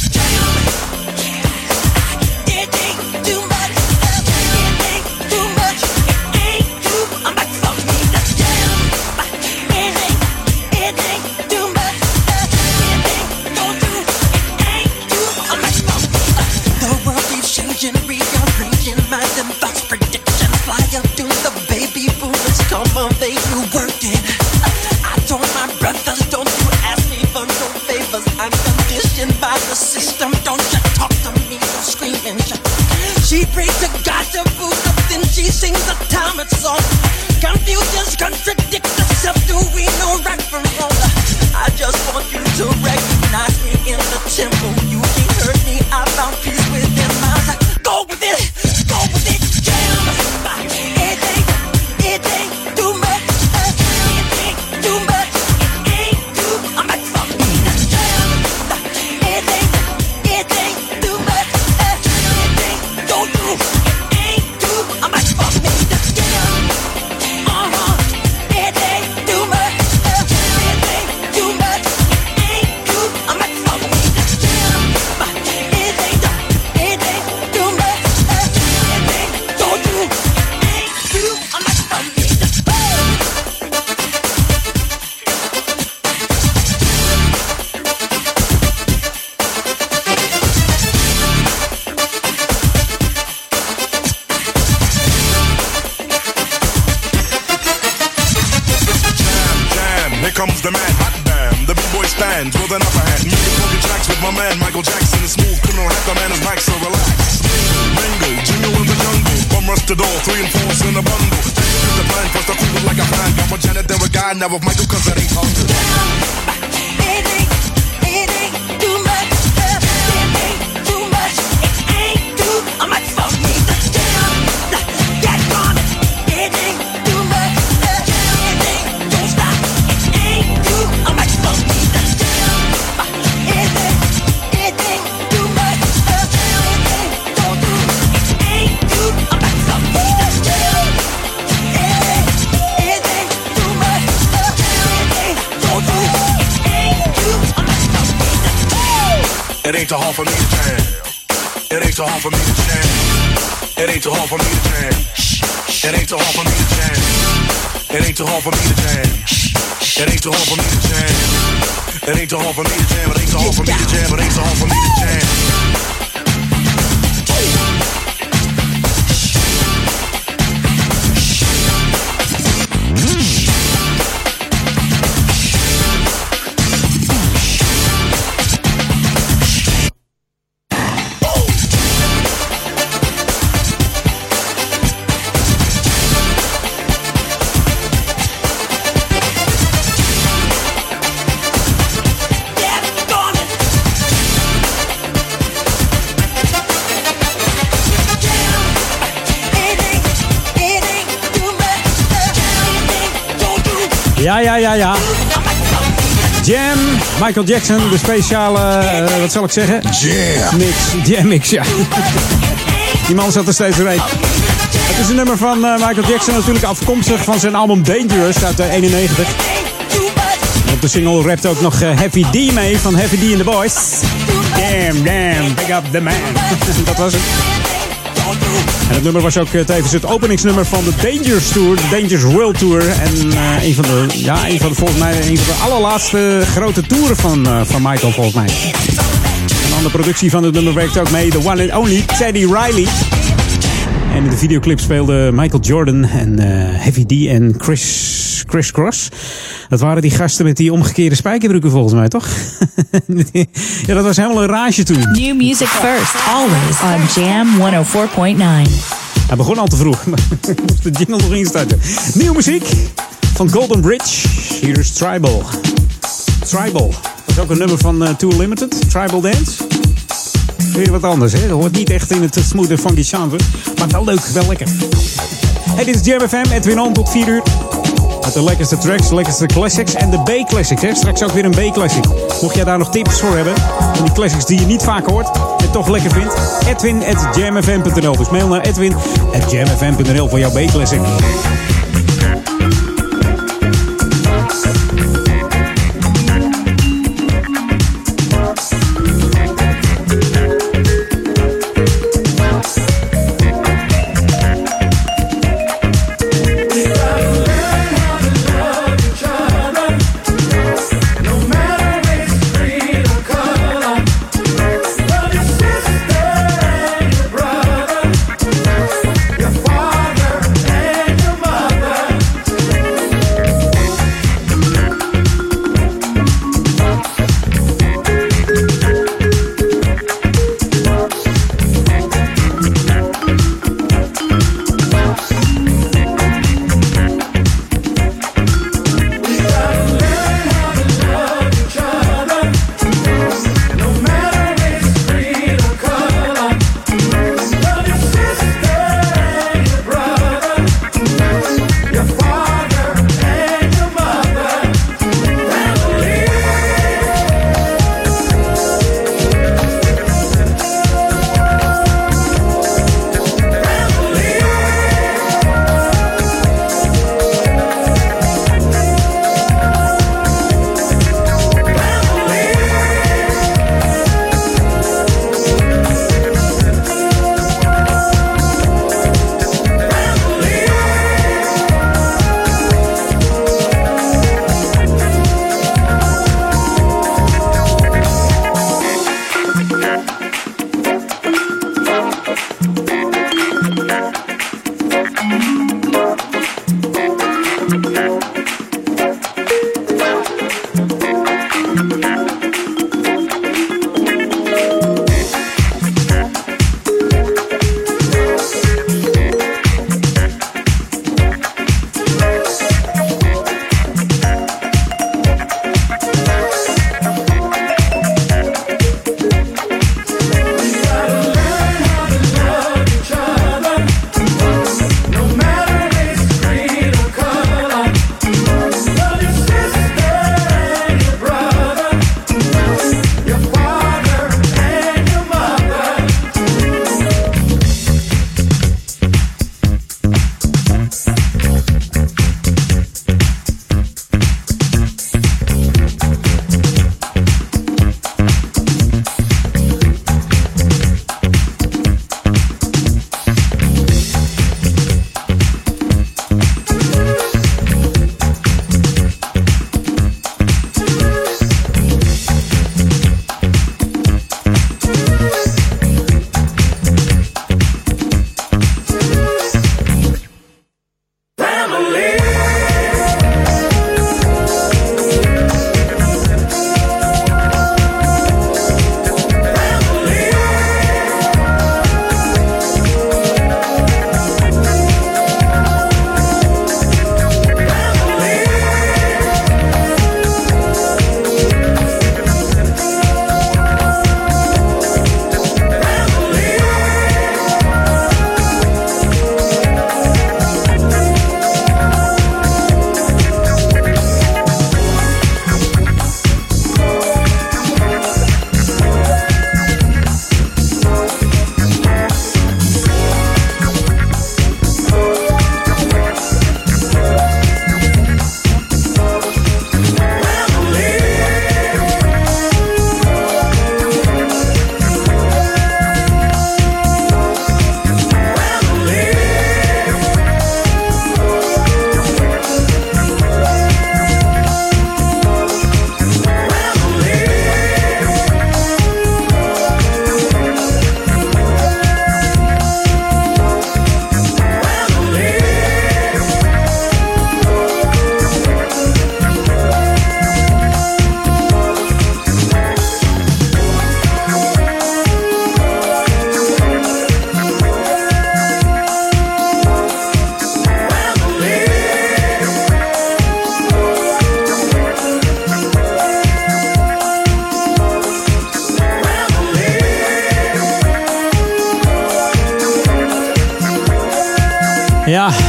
She prays to God to up, then she sings a Thomas song. Confusions contradict themselves. Do we know right from wrong? I just want you to recognize me in the temple. Too hard for me to jam. It ain't too hard for me to jam. It ain't too hard for me to jam. It ain't too hard for me to jam. It ain't too hard for me to jam. It ain't too hard for me to jam. It ain't too hard for me to jam. Michael Jackson, de speciale, eh, wat zal ik zeggen? Jam. Mix, Jam Mix, ja. Die man zat er steeds doorheen. Het is een nummer van eh, Michael Jackson, natuurlijk afkomstig van zijn album Dangerous uit de 91. En op de single rapt ook nog eh, Heavy D mee van Heavy D and the Boys. Damn, damn, pick up the man. [laughs] Dat was het. En het nummer was ook eh, tevens het openingsnummer van de Dangerous Tour, de Dangerous World Tour. En eh, een van de, ja, een van de, volgens mij, een van de allerlaatste grote toeren van, eh, van Michael, volgens mij. En aan de productie van het nummer werkte ook mee de one and only Teddy Riley. En in de videoclip speelden Michael Jordan en Heavy D en Chris, Chris Cross. Dat waren die gasten met die omgekeerde spijkerbroeken volgens mij, toch? [laughs] ja, dat was helemaal een rage toen. New music first, always on Jam 104.9. Hij begon al te vroeg, [laughs] maar moest de jingle nog instarten. Nieuwe muziek van Golden Bridge. Hier is Tribal. Tribal. Dat is ook een nummer van eh, Tool Limited. Tribal Dance. Weer wat anders, hè? Dat hoort niet echt in het smooth en funky genre. Maar wel leuk, wel lekker. Hey, dit is Jam FM. Edwin On tot 4 uur. De lekkerste tracks, de lekkerste classics en de B-classics. Straks ook weer een B-classic. Mocht jij daar nog tips voor hebben. Van die classics die je niet vaak hoort. En toch lekker vindt. Edwin at jamfm.nl. Dus mail naar edwin at jamfm.nl voor jouw B-classic.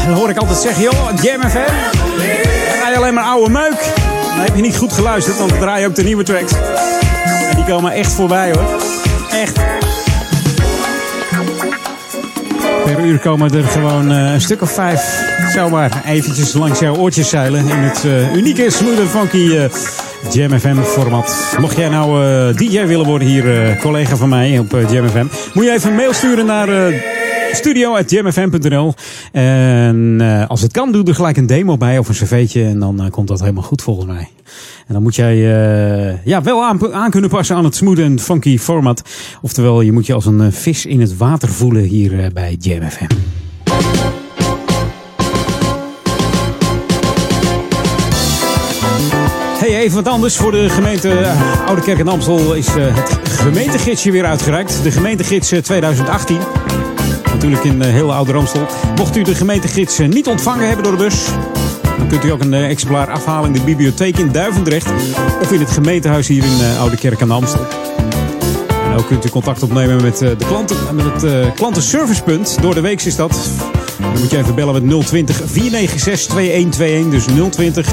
Dan hoor ik altijd zeggen, joh, Jam FM. Je alleen maar oude meuk. Dan heb je niet goed geluisterd, want we draaien ook de nieuwe tracks. En die komen echt voorbij hoor. Echt. Per uur komen er gewoon eh, een stuk of vijf zomaar eventjes langs jouw oortjes zeilen. In het eh, unieke, smooth funky eh, Jam FM format. Mocht jij nou DJ willen worden hier, collega van mij op Jam FM. Moet je even een mail sturen naar uh, studio.jamfm.nl. En eh, als het kan, doe er gelijk een demo bij of een cv'tje. En dan eh, komt dat helemaal goed volgens mij. En dan moet jij eh, ja, wel aan, kunnen passen aan het smooth en funky format. Oftewel, je moet je als een vis in het water voelen hier bij Jam FM. Hey, even wat anders. Voor de gemeente Oude Kerk en Amstel is het gemeentegidsje weer uitgereikt. De gemeentegids eh, 2018. Natuurlijk in eh, heel Oude Amstel. Mocht u de gemeentegids eh, niet ontvangen hebben door de bus... dan kunt u ook een eh, exemplaar afhalen in de bibliotheek in Duivendrecht. Of in het gemeentehuis hier in Oude Kerk aan Amstel. En ook kunt u contact opnemen met, de klanten, met het klantenservicepunt. Door de week is dat. Dan moet je even bellen met 020 496 2121. Dus 020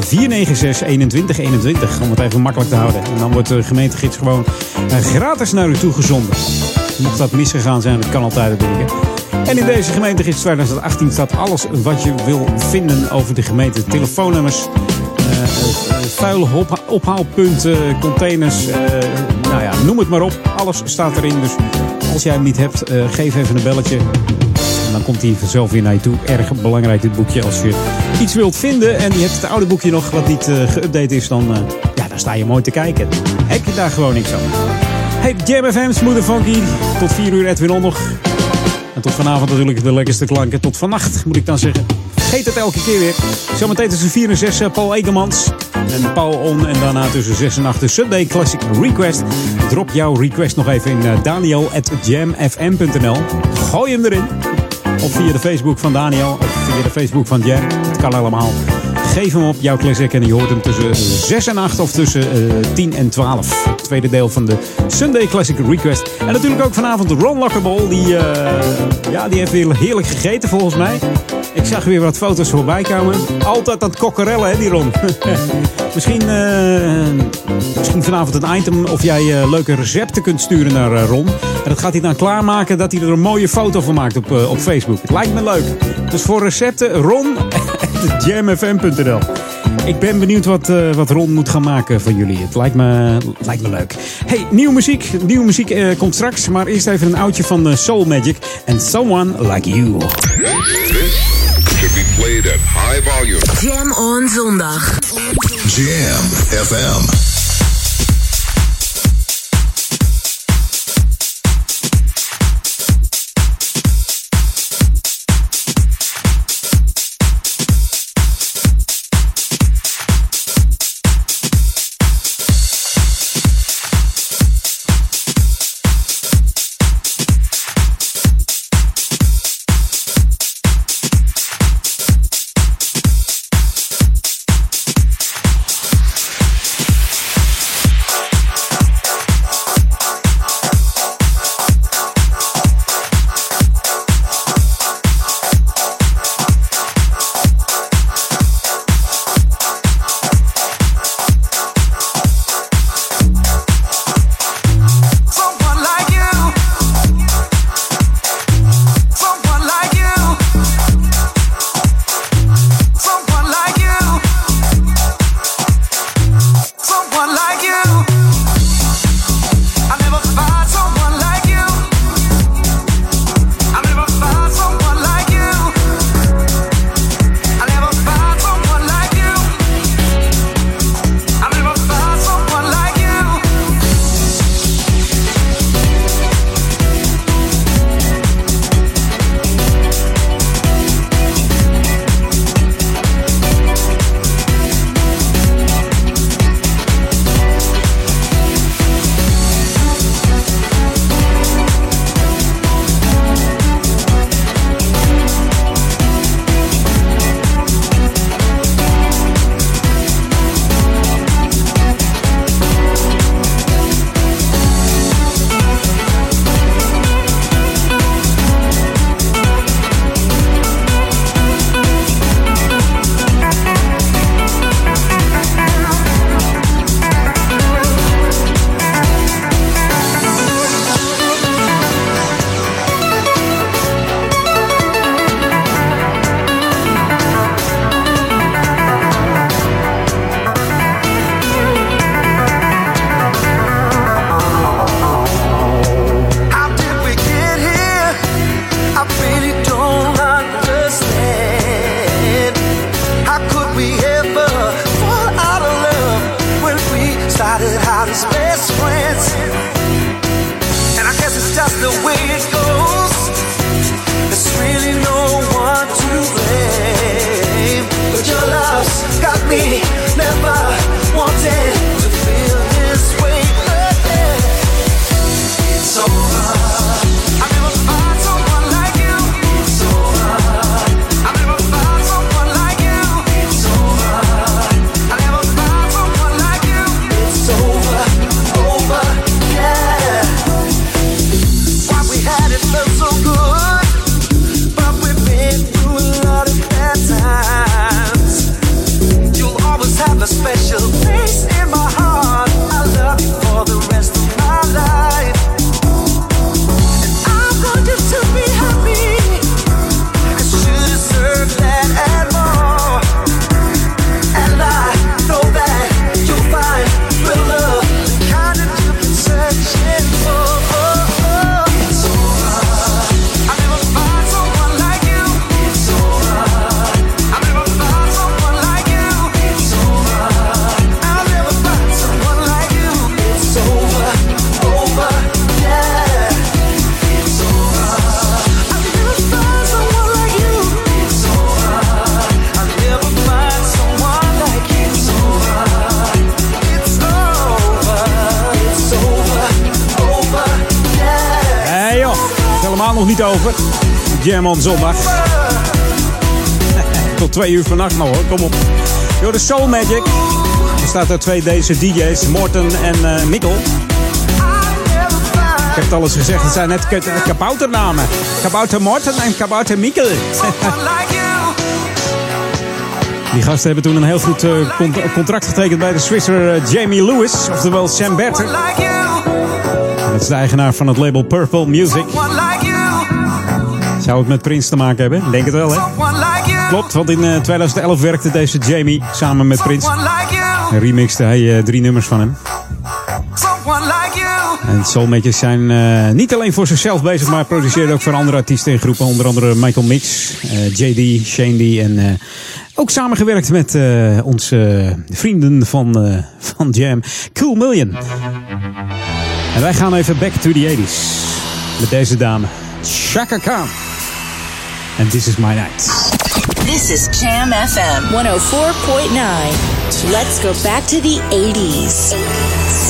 496 2121. Om het even makkelijk te houden. En dan wordt de gemeentegids gewoon gratis naar u toegezonden. Mocht dat misgegaan zijn, dat kan altijd natuurlijk. En in deze gemeentegids 2018 staat alles wat je wil vinden over de gemeente. Telefoonnummers, eh, vuile op- ophaalpunten, containers, eh, nou ja, noem het maar op. Alles staat erin. Dus als jij hem niet hebt, geef even een belletje. En dan komt hij vanzelf weer naar je toe. Erg belangrijk dit boekje. Als je iets wilt vinden en je hebt het oude boekje nog wat niet geüpdate is, dan, ja, dan sta je mooi te kijken. Heb je daar gewoon niks aan. Hey, Jam FM, Smooth Funky. Tot 4 uur Edwin On nog. En tot vanavond natuurlijk de lekkerste klanken. Tot vannacht, moet ik dan zeggen. Vergeet het elke keer weer. Zometeen tussen 4 en 6 eh, Paul Egermans. En Paul On. En daarna tussen 6 en 8 de Sunday Classic Request. Drop jouw request nog even in uh, daniel.jamfm.nl. Gooi hem erin. Of via de Facebook van Daniel. Of via de Facebook van Jam. Het kan allemaal. Geef hem op, jouw classic. En je hoort hem tussen 6 en 8 of tussen eh, 10 en 12. Het tweede deel van de Sunday Classic Request. En natuurlijk ook vanavond Ron Lockerball. Die, eh, ja, die heeft weer heerlijk gegeten volgens mij. Ik zag weer wat foto's voorbij komen. Altijd het kokkerellen, hè, die Ron. [laughs] misschien, eh, misschien vanavond een item of jij eh, leuke recepten kunt sturen naar eh, Ron. En dat gaat hij dan klaarmaken dat hij er een mooie foto van maakt op, op Facebook. Het lijkt me leuk. Dus voor recepten, Ron [laughs] jamfm.nl. Ik ben benieuwd wat, wat Ron moet gaan maken van jullie. Het lijkt me, lijkt me leuk. Hey, nieuwe muziek. Nieuwe muziek komt straks. Maar eerst even een oudje van Soul Magic. And Someone Like You. This should be played at high volume. Jam on zondag. Jam FM. bestaat uit twee deze DJ's, Morten en eh, Mikkel. Ik heb alles gezegd, het zijn net kabouternamen. Kabouter Morten en kabouter Mikkel. [laughs] Die gasten hebben toen een heel goed eh, contract getekend bij de Zwitser eh, Jamie Lewis, oftewel Sam Berter. Dat is de eigenaar van het label Purple Music. Zou het met Prince te maken hebben? Denk het wel, hè? Klopt, want in 2011 werkte deze Jamie samen met Prince. En remixte hij eh, drie nummers van hem. En soulmates zijn eh, niet alleen voor zichzelf bezig, maar produceert ook voor andere artiesten in groepen. Onder andere Michael Mix, eh, JD, Shandy En ook samengewerkt met onze vrienden van, van Jam, Cool Million. En wij gaan even back to the 80s. Met deze dame, Shaka Khan. And This Is My Night. This is Jam FM 104.9. Let's go back to the 80s. 80s.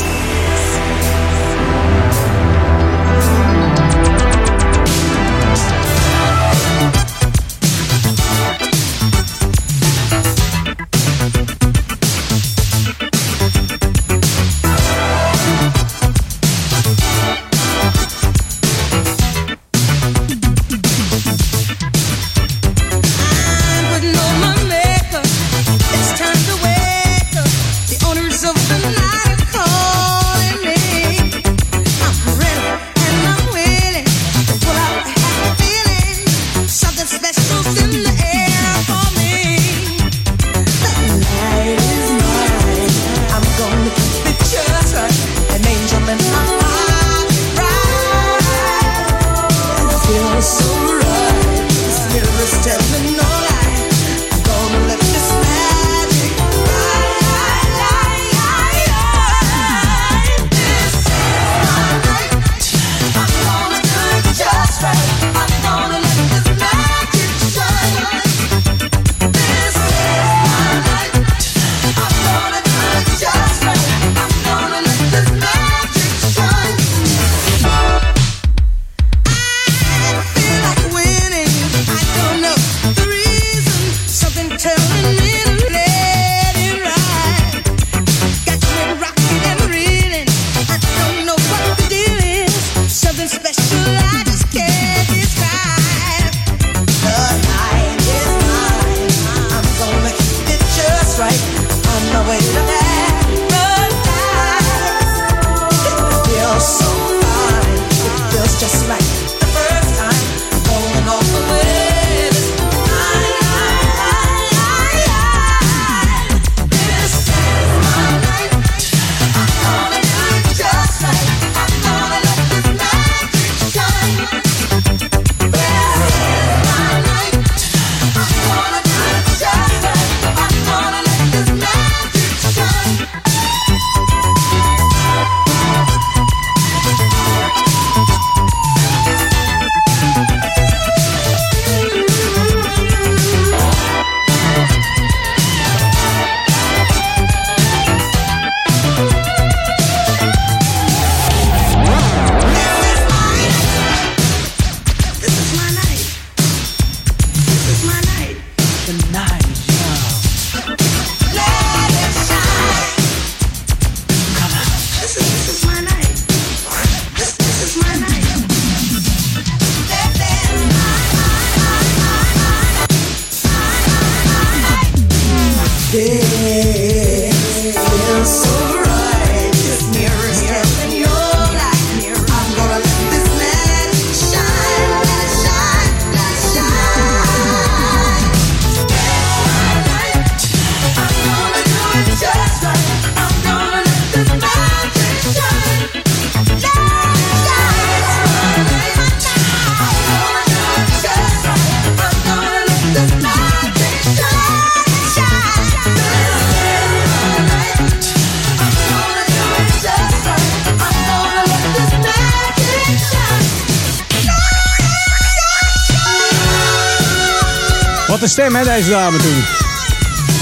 Wat een stem, hè, deze dame toen.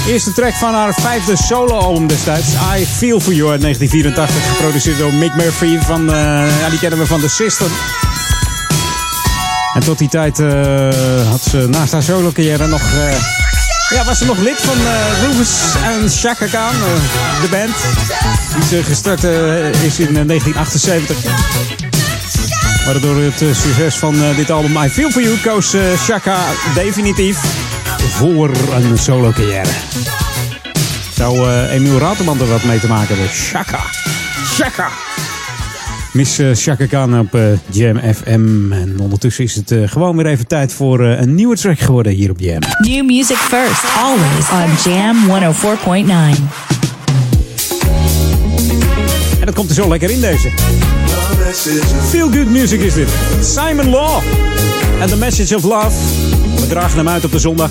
Eerste track van haar vijfde solo-album destijds. I Feel For You uit 1984. Geproduceerd door Mick Murphy. Van, eh, ja, die kennen we van The Sister. En tot die tijd eh, had ze naast haar solo-carrière nog... Eh, ja, was ze nog lid van uh, en Shaka Khan, de band. Die ze gestart is in 1978. Waardoor het succes van dit album I Feel For You koos Shaka definitief voor een solo carrière. Zou eh, Emiel Rateman er wat mee te maken hebben? Chaka. Chaka. Miss eh, Chaka Khan op eh, Jam FM. En ondertussen is het eh, gewoon weer even tijd voor eh, een nieuwe track geworden hier op Jam. New music first, always on Jam 104.9. En dat komt er zo lekker in deze. Feel good music is dit. Simon Law. En The Message of Love. We dragen hem uit op de zondag.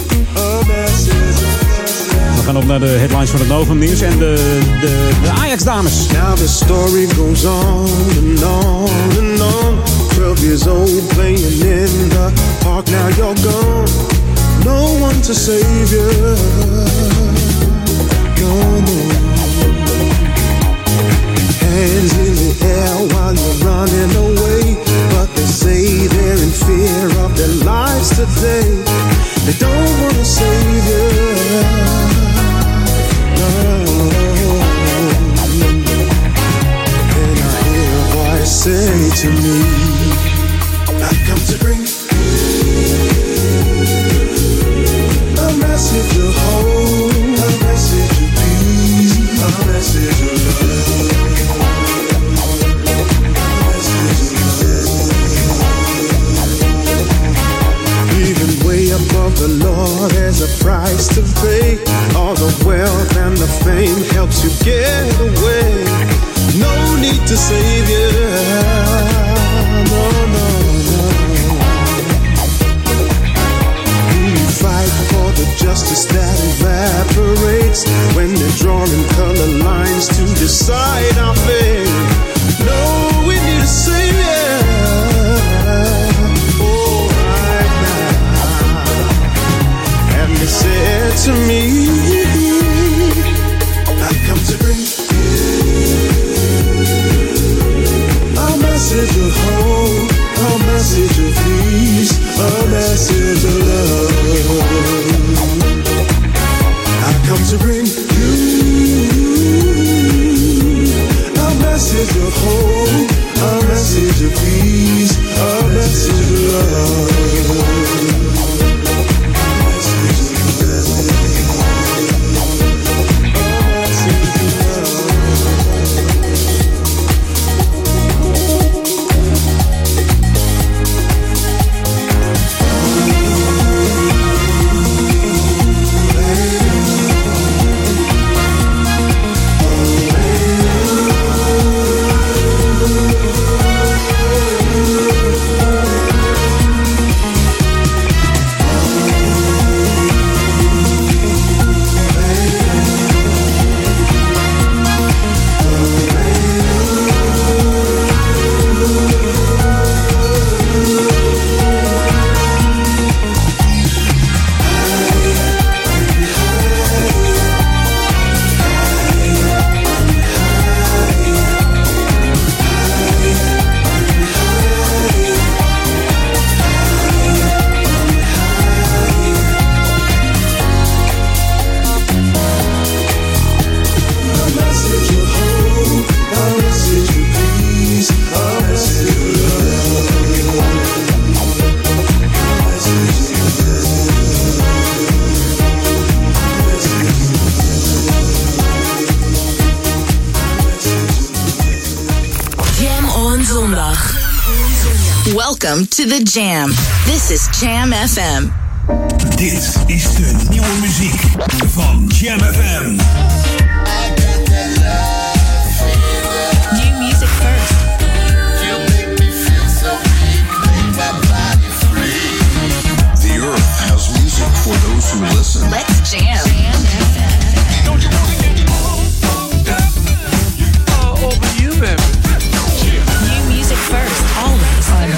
We gaan op naar de headlines van het Novum Nieuws en de, de, de Ajax-dames. Now the story goes on and on and on. Twelve years old playing in the park, now you're gone. No one to save you. No. Hands in the air while you're running away. Say they're in fear of their lives today. They don't want to save you. And I hear a voice say to me, I come to bring a message of hope, a message of peace, a message of love. The law, there's a price to pay. All the wealth and the fame helps you get away. No need to save you. No, no, no. You fight for the justice that evaporates when they're drawing color lines to decide our fate. No, we need a savior. To me, I come to bring a message of hope, a message of peace, a message of love. I come to bring you a message of hope, a message of peace, a message of love. Welcome to the Jam. This is Jam FM. Dit is de nieuwe muziek van Jam FM. New music first. The earth has music for those who listen. Let's jam.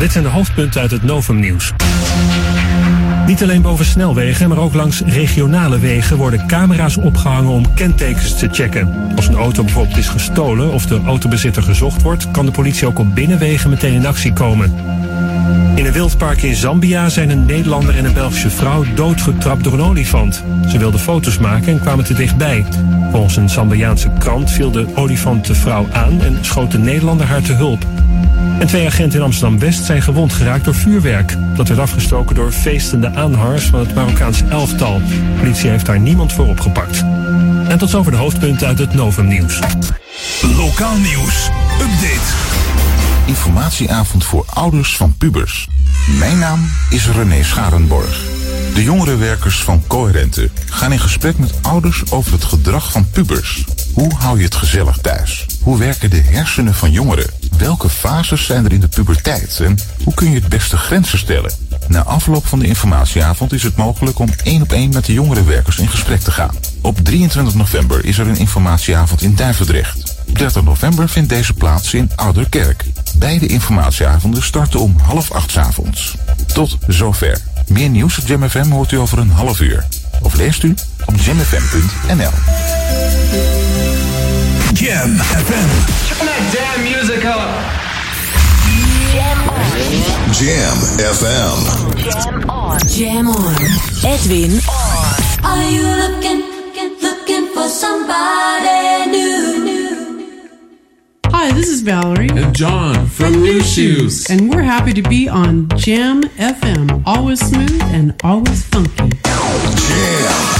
Dit zijn de hoofdpunten uit het Novum-nieuws. Niet alleen boven snelwegen, maar ook langs regionale wegen worden camera's opgehangen om kentekens te checken. Als een auto bijvoorbeeld is gestolen of de autobezitter gezocht wordt, kan de politie ook op binnenwegen meteen in actie komen. In een wildpark in Zambia zijn een Nederlander en een Belgische vrouw doodgetrapt door een olifant. Ze wilden foto's maken en kwamen te dichtbij. Volgens een Zambiaanse krant viel de olifant de vrouw aan en schoot de Nederlander haar te hulp. En twee agenten in Amsterdam-West zijn gewond geraakt door vuurwerk. Dat werd afgestoken door feestende aanhangers van het Marokkaanse elftal. Politie heeft daar niemand voor opgepakt. En tot zover de hoofdpunten uit het Novum-nieuws. Lokaal nieuws. Update. Informatieavond voor ouders van pubers. Mijn naam is René Scharenborg. De jongerenwerkers van Coherente gaan in gesprek met ouders over het gedrag van pubers. Hoe hou je het gezellig thuis? Hoe werken de hersenen van jongeren? Welke fases zijn er in de puberteit? En hoe kun je het beste grenzen stellen? Na afloop van de informatieavond is het mogelijk om één op één met de jongerenwerkers in gesprek te gaan. Op 23 november is er een informatieavond in Duivendrecht. Op 30 november vindt deze plaats in Ouderkerk. Beide informatieavonden starten om half acht avonds. Tot zover. Meer nieuws op Jam FM hoort u over een half uur. Of leest u op jamfm.nl. Jam FM. Turn that damn music up. Jam Jam FM. Jam on. Jam on. Edwin on. Are you looking, looking for somebody new? Hi, this is Valerie. And John from New Shoes. And we're happy to be on Jam FM. Always smooth and always funky. Jam,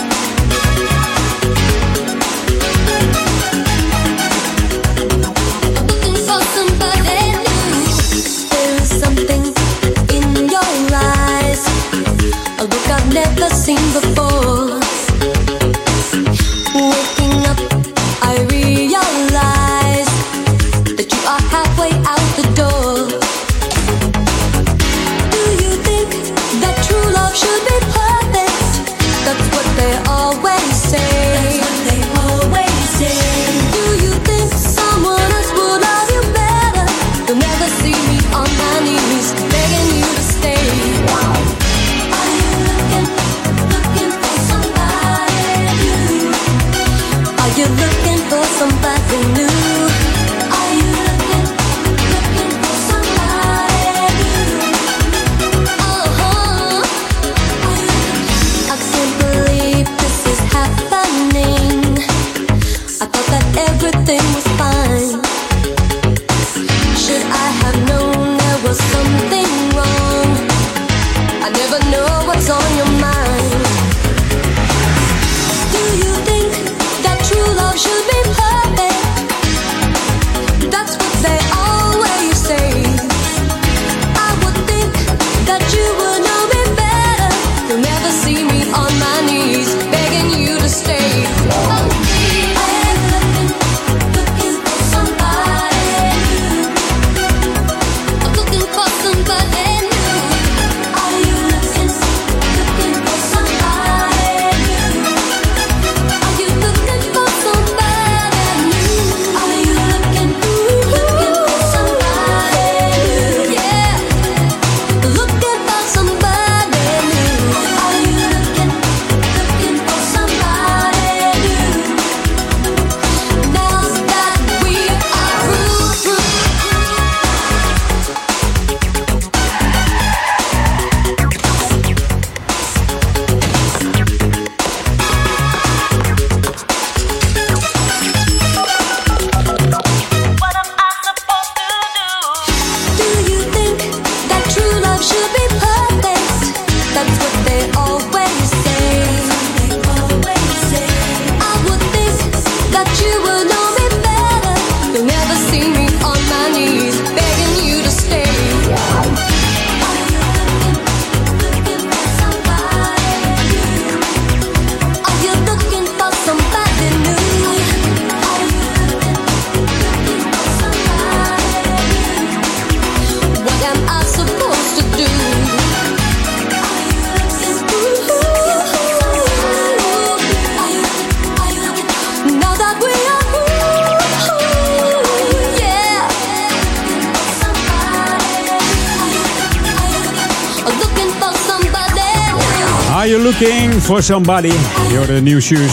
For somebody? Hoorde de New Shoes.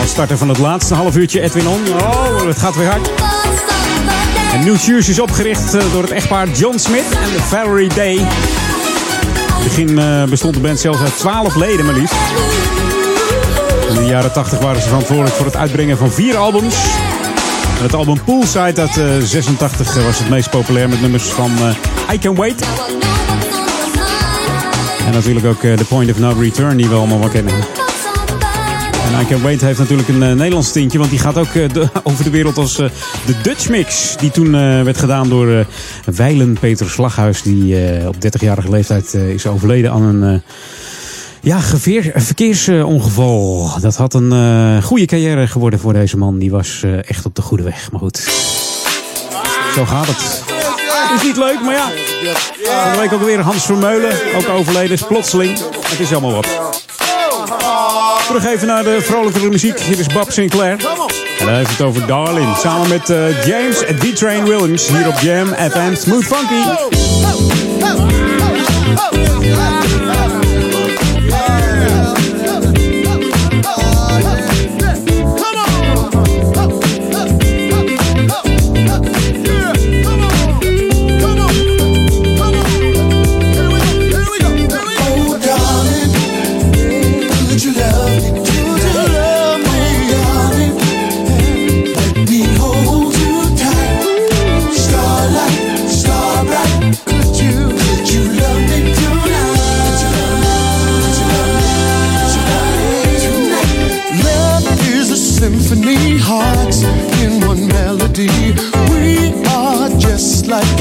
Als starter van het laatste half uurtje Edwin On. Oh, het gaat weer hard. En New Shoes is opgericht eh, door het echtpaar John Smith en Valerie Day. In het begin eh, bestond de band zelfs uit 12 leden maar liefst. In de jaren 80 waren ze verantwoordelijk voor het uitbrengen van vier albums. Het album Poolside uit eh, 86 was het meest populair met nummers van eh, I Can Wait. En natuurlijk ook eh, The Point of No Return, die we allemaal wel kennen. En I Can Wait heeft natuurlijk een eh, Nederlands tintje, want die gaat ook eh, [laughs] over de wereld als de Dutch Mix. Die toen werd gedaan door Weilen Peter Slaghuis, die op 30-jarige leeftijd is overleden aan een... ja, geveer, verkeersongeval. Dat had een goede carrière geworden voor deze man. Die was echt op de goede weg. Maar goed, zo gaat het. Is niet leuk, maar ja. Vorige week ook weer Hans Vermeulen, ook overleden, is plotseling. Het is allemaal wat. Terug even naar de vrolijkere muziek. Hier is Bob Sinclair. En hij heeft het over Darlin. Samen met eh, James D-Train Williams hier op Jam FM Smooth Funky.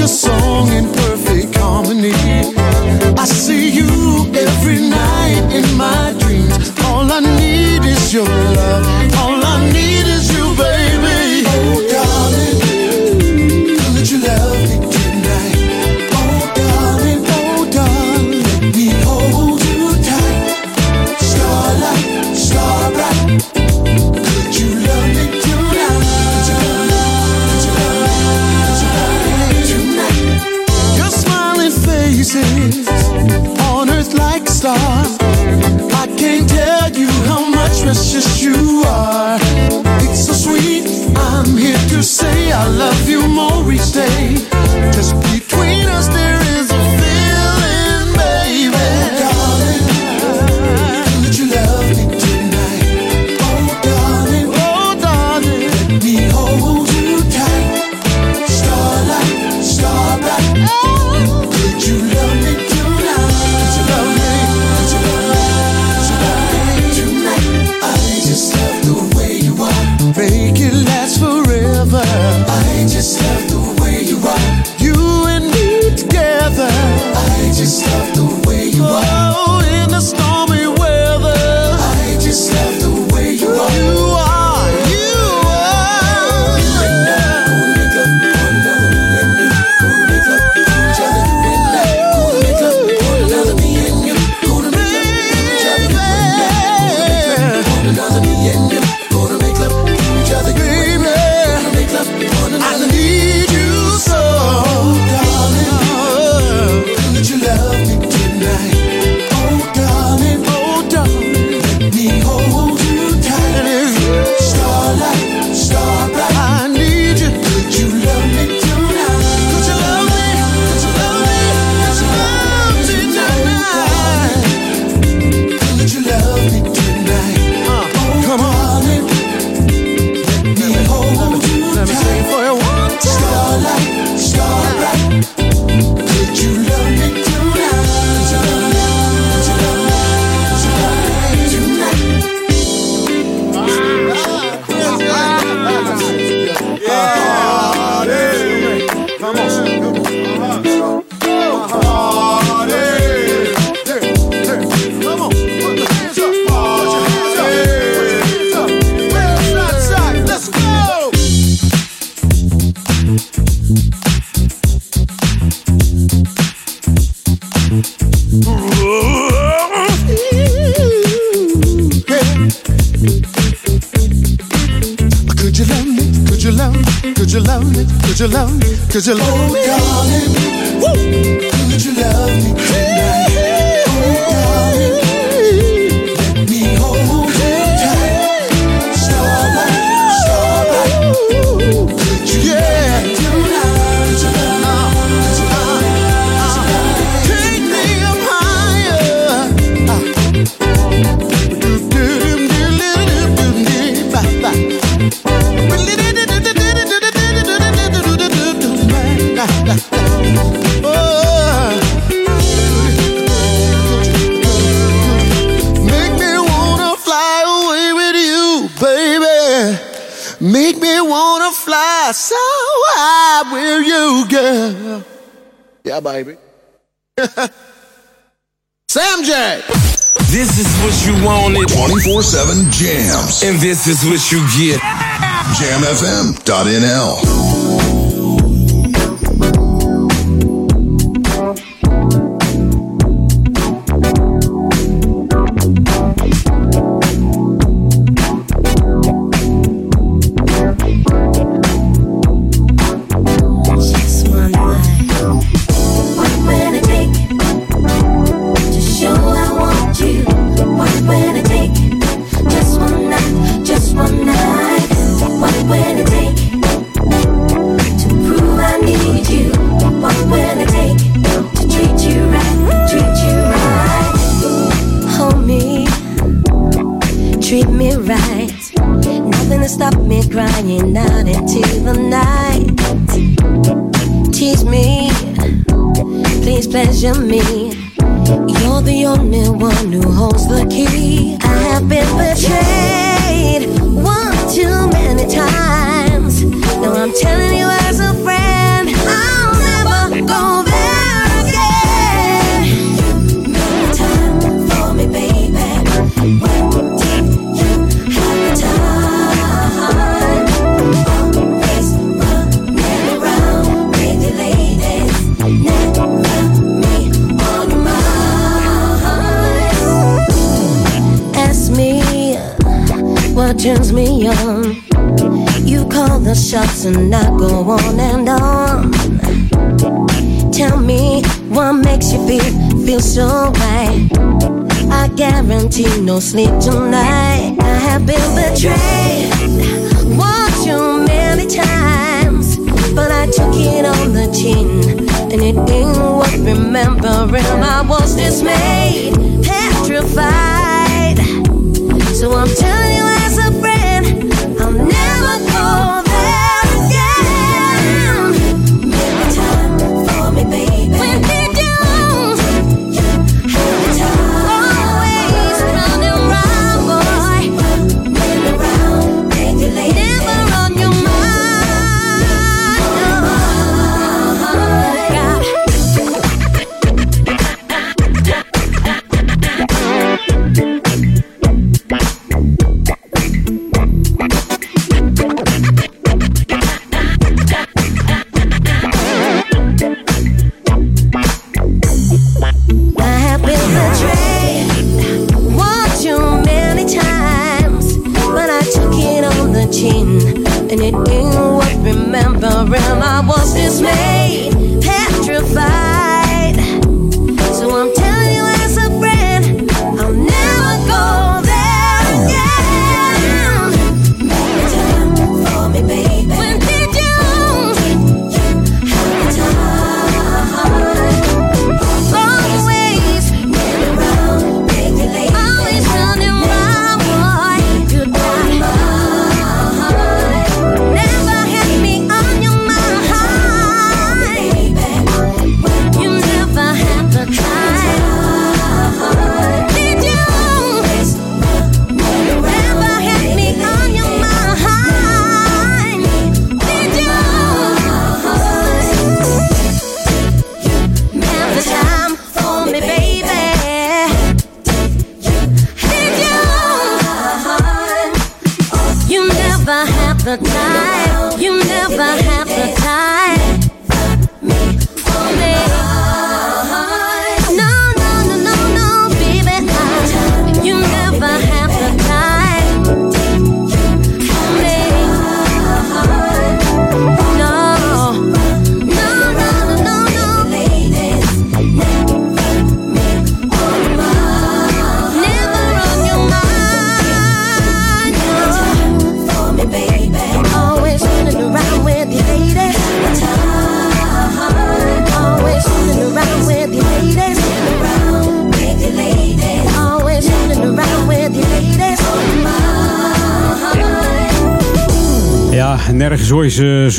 Song in perfect harmony. I see you every night in my dreams. All I need is your love. All I need is you, baby. Precious you are. It's so sweet. I'm here to say I love you more each day. Just between us there is Cause you love baby. [laughs] Sam Jack. This is what you wanted. 24 7 jams. And this is what you get. JamFM.nl. sleep tonight.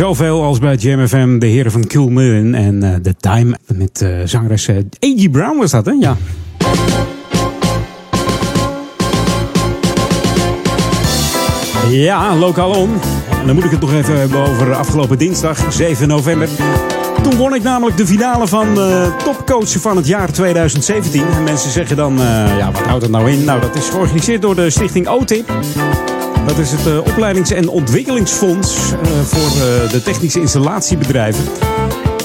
Zoveel als bij Jam FM. De heren van Moon en eh, The Time met eh zangeres eh, A.G. Brown was dat, hè? Ja. Ja, lokaal on. En dan moet ik het nog even hebben over afgelopen dinsdag, 7 november. Toen won ik namelijk de finale van eh topcoach van het jaar 2017. En mensen zeggen dan, ja, wat houdt het nou in? Nou, dat is georganiseerd door de stichting OTIP. Dat is het eh, opleidings- en ontwikkelingsfonds eh, voor eh, de technische installatiebedrijven.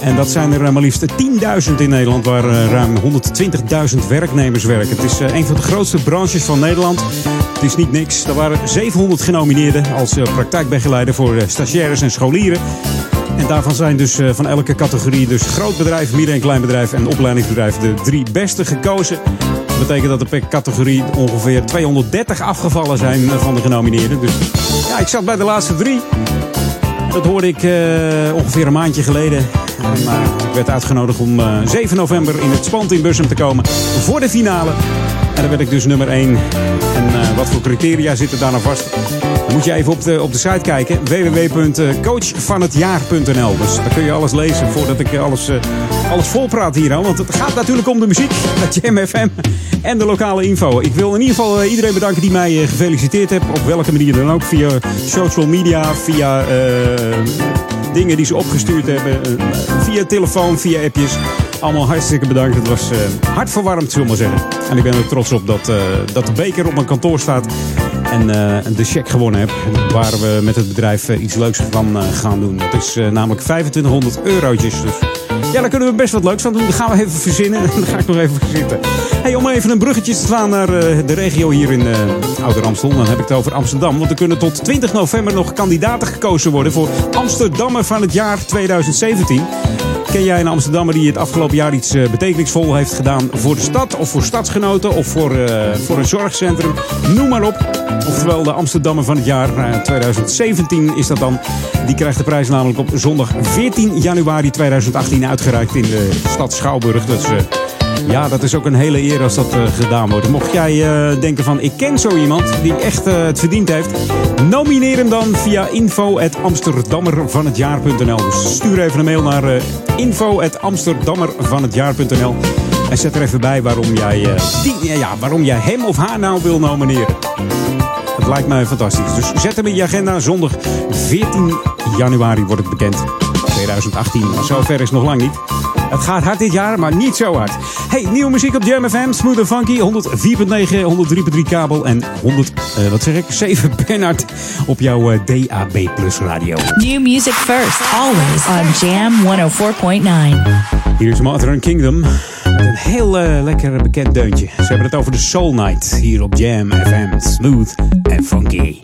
En dat zijn er maar liefst 10.000 in Nederland, waar ruim 120.000 werknemers werken. Het is een van de grootste branches van Nederland. Het is niet niks. Er waren 700 genomineerden als praktijkbegeleider voor stagiaires en scholieren. En daarvan zijn dus van elke categorie, dus groot bedrijf, midden- en klein bedrijf en opleidingsbedrijf, de drie beste gekozen. Dat betekent dat er per categorie ongeveer 230 afgevallen zijn eh, van de genomineerden. Dus ja, ik zat bij de laatste drie. Dat hoorde ik eh, ongeveer een maandje geleden. En, eh, ik werd uitgenodigd om eh, 7 november in het Spand in Bussum te komen voor de finale. En dan werd ik dus nummer 1. En eh, wat voor criteria zitten daar nou vast? Dan moet je even op de, op de site kijken. www.coachvanhetjaar.nl Dus daar kun je alles lezen voordat ik alles, eh, alles volpraat hier. al. Want het gaat natuurlijk om de muziek. Met Jam FM en de lokale info. Ik wil in ieder geval eh, iedereen bedanken die mij eh, gefeliciteerd heeft. Op welke manier dan ook. Via social media, via eh, dingen die ze opgestuurd hebben. eh, via telefoon, via appjes. Allemaal hartstikke bedankt. Het was eh hartverwarmd, zullen we maar zeggen. En ik ben er trots op dat, eh, dat de beker op mijn kantoor staat. En de check gewonnen heb. Waar we met het bedrijf iets leuks van gaan doen. Dat is namelijk 2500 eurotjes. Dus ja, daar kunnen we best wat leuks van doen. Dat gaan we even verzinnen. [laughs] Daar ga ik nog even zitten. Hey, om even een bruggetje te slaan naar eh, de regio hier in eh Ouder Amstel. Dan heb ik het over Amsterdam. Want er kunnen tot 20 november nog kandidaten gekozen worden voor Amsterdammer van het jaar 2017. Ken jij een Amsterdammer die het afgelopen jaar iets eh, betekenisvol heeft gedaan voor de stad of voor stadsgenoten of voor, voor een zorgcentrum? Noem maar op. Oftewel de Amsterdammer van het jaar eh, 2017 is dat dan. Die krijgt de prijs namelijk op zondag 14 januari 2018 uitgereikt in de stad Schouwburg. Eh, ja, dat is ook een hele eer als dat eh, gedaan wordt. Mocht jij eh, denken van ik ken zo iemand die echt het verdiend heeft. Nomineer hem dan via info.amsterdammervanhetjaar.nl Dus stuur even een mail naar info.amsterdammervanhetjaar.nl En zet er even bij waarom jij, die, ja, waarom jij hem of haar nou wil nomineren. Het lijkt mij fantastisch. Dus zet hem in je agenda. Zondag 14 januari wordt het bekend. 2018. Maar zover is nog lang niet. Het gaat hard dit jaar, maar niet zo hard. Hey, nieuwe muziek op Jam FM. Smooth and Funky. 104.9, 103.3 kabel. En 100, eh, wat zeg ik? [laughs] 7 Bernard op jouw eh, DAB Plus radio. New music first, always on Jam 104.9. Hier is Mother Kingdom. Met een heel eh, lekker bekend deuntje. Ze hebben het over de Soul Night. Hier op Jam FM. Smooth and funky.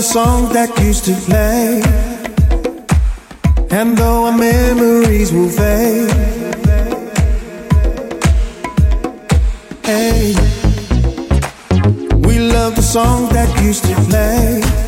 The songs that used to play. And though our memories will fade, hey, we love the songs that used to play.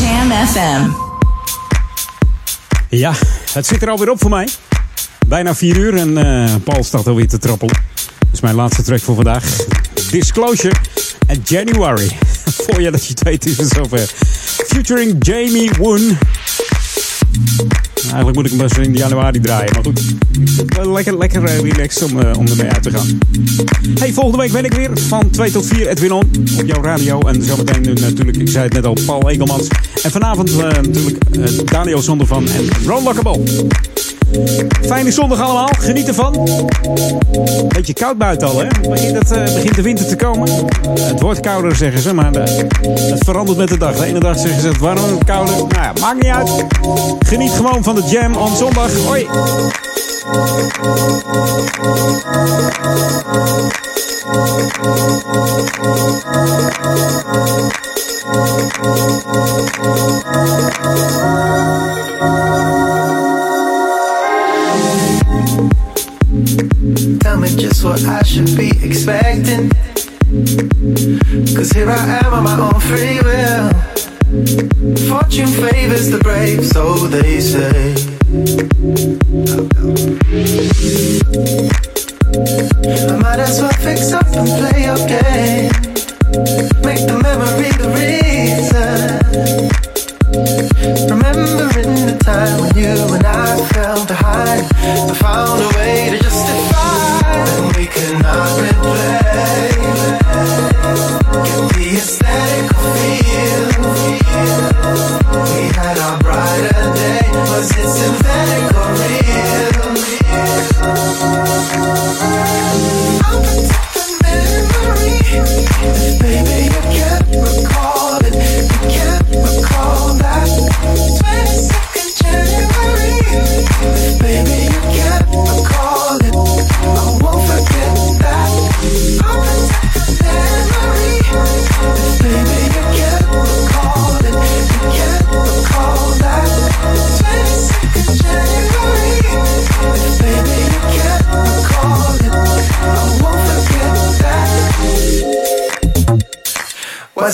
Jam FM. Ja, het zit er alweer op voor mij. Bijna 4 uur en eh, Paul staat alweer te trappelen. Dat is mijn laatste track voor vandaag. Disclosure en January. [laughs] Voor je dat je weet is het zover. Featuring Jamie Woon. Eigenlijk moet ik hem best in januari draaien. Maar goed, wel lekker, lekker eh, relaxed om, eh, om ermee uit te gaan. Hey, volgende week ben ik weer van 2 tot 4 Edwin On op jouw radio. En zometeen nu natuurlijk, ik zei het net al, Paul Egelmans. En vanavond eh, natuurlijk eh, Daniel Zondervan en Ron Lockable. Fijne zondag allemaal, geniet ervan. Beetje koud buiten al, hè? Het, eh, begint de winter te komen. Het wordt kouder, zeggen ze, maar eh, het verandert met de dag. De ene dag zeggen ze het warmer, kouder. Nou ja, maakt niet uit. Geniet gewoon van de jam on zondag. Hoi! Just what I should be expecting. Cause here I am on my own free will. Fortune favors the brave, so they say. I might as well fix up and play your game. Make the memory the reason. Remembering the time when you and I fell behind. I found a way to justify we cannot replay. Get the aesthetic feel. We had our brighter day. Was it synthetic or real?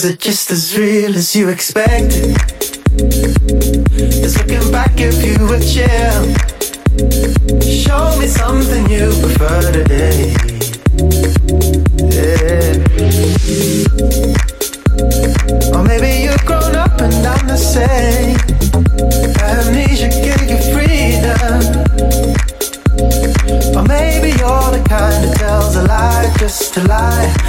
Just as real as you expected? Just looking back if you were chill. Show me something you prefer today. Yeah. Or maybe you've grown up and I'm the same. Amnesia gave you freedom. Or maybe you're the kind that tells a lie just to lie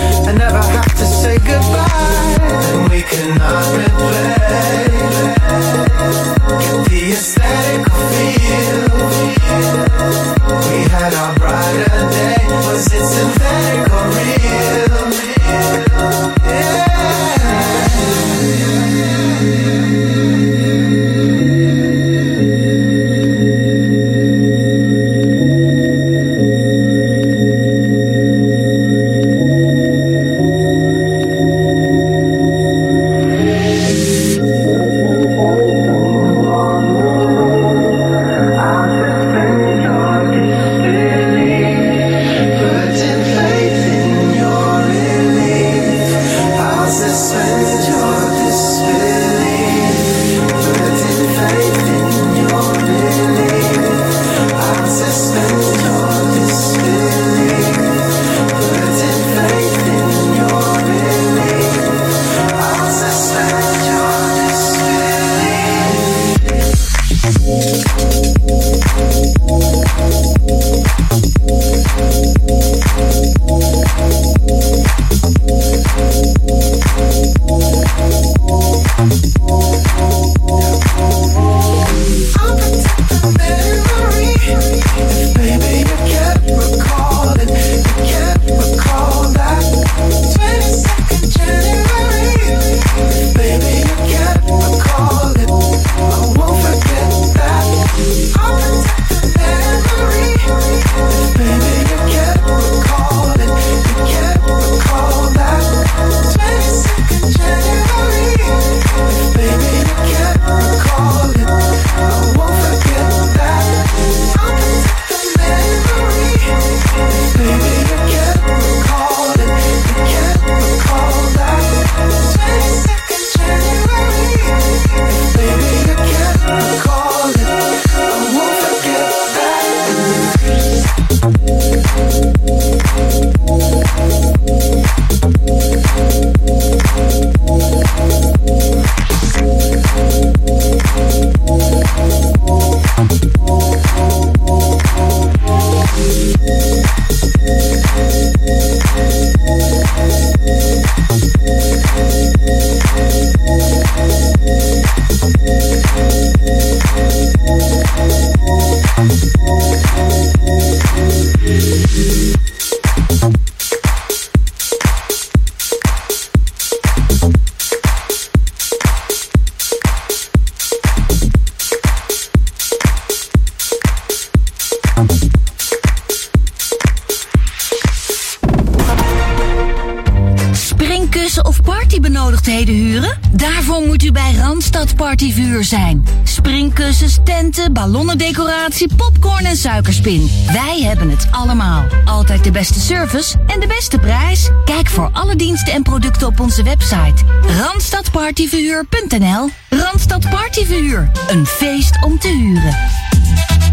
ballonnendecoratie, popcorn en suikerspin. Wij hebben het allemaal. Altijd de beste service en de beste prijs. Kijk voor alle diensten en producten op onze website. Randstadpartyverhuur.nl Randstad Partyverhuur. Een feest om te huren.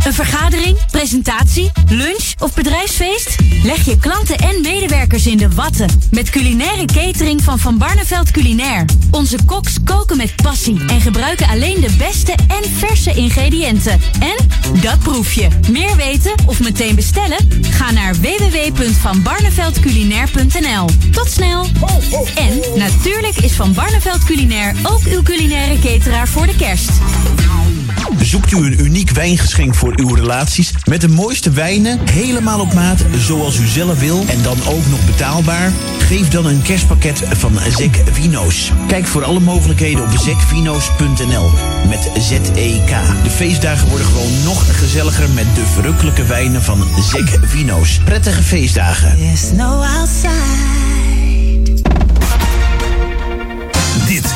Een vergadering, presentatie, lunch of bedrijfsfeest? Leg je klanten en medewerkers in de watten met culinaire catering van Van Barneveld Culinair. Onze koks koken met passie en gebruiken alleen de beste en verse ingrediënten. En dat proef je. Meer weten of meteen bestellen? Ga naar www.vanbarneveldculinair.nl. Tot snel! En natuurlijk is Van Barneveld Culinair ook uw culinaire cateraar voor de kerst. Zoekt u een uniek wijngeschenk voor uw relaties met de mooiste wijnen, helemaal op maat, zoals u zelf wil en dan ook nog betaalbaar? Geef dan een kerstpakket van Zek Vino's. Kijk voor alle mogelijkheden op zekvino's.nl met Z-E-K. De feestdagen worden gewoon nog gezelliger met de verrukkelijke wijnen van Zek Vino's. Prettige feestdagen. There's no outside.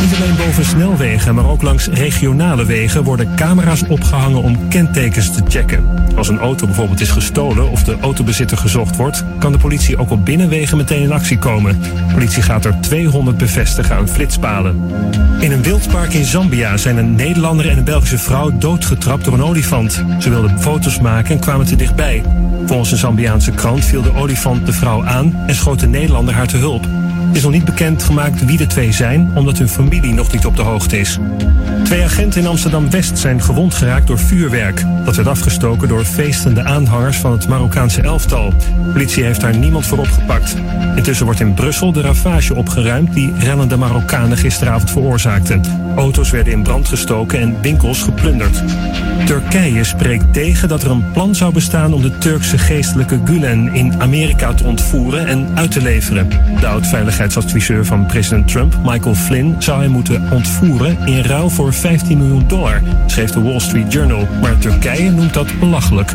Niet alleen boven snelwegen, maar ook langs regionale wegen worden camera's opgehangen om kentekens te checken. Als een auto bijvoorbeeld is gestolen of de autobezitter gezocht wordt, kan de politie ook op binnenwegen meteen in actie komen. De politie gaat er 200 bevestigen aan flitspalen. In een wildpark in Zambia zijn een Nederlander en een Belgische vrouw doodgetrapt door een olifant. Ze wilden foto's maken en kwamen te dichtbij. Volgens een Zambiaanse krant viel de olifant de vrouw aan en schoot de Nederlander haar te hulp. Het is nog niet bekend gemaakt wie de twee zijn, omdat hun familie nog niet op de hoogte is. Twee agenten in Amsterdam-West zijn gewond geraakt door vuurwerk. Dat werd afgestoken door feestende aanhangers van het Marokkaanse elftal. Politie heeft daar niemand voor opgepakt. Intussen wordt in Brussel de ravage opgeruimd die rellende Marokkanen gisteravond veroorzaakten. Auto's werden in brand gestoken en winkels geplunderd. Turkije spreekt tegen dat er een plan zou bestaan om de Turkse geestelijke Gulen in Amerika te ontvoeren en uit te leveren. De oud-veiligheidsadviseur van president Trump, Michael Flynn, zou hij moeten ontvoeren in ruil voor 15 miljoen dollar, schreef de Wall Street Journal. Maar Turkije noemt dat belachelijk.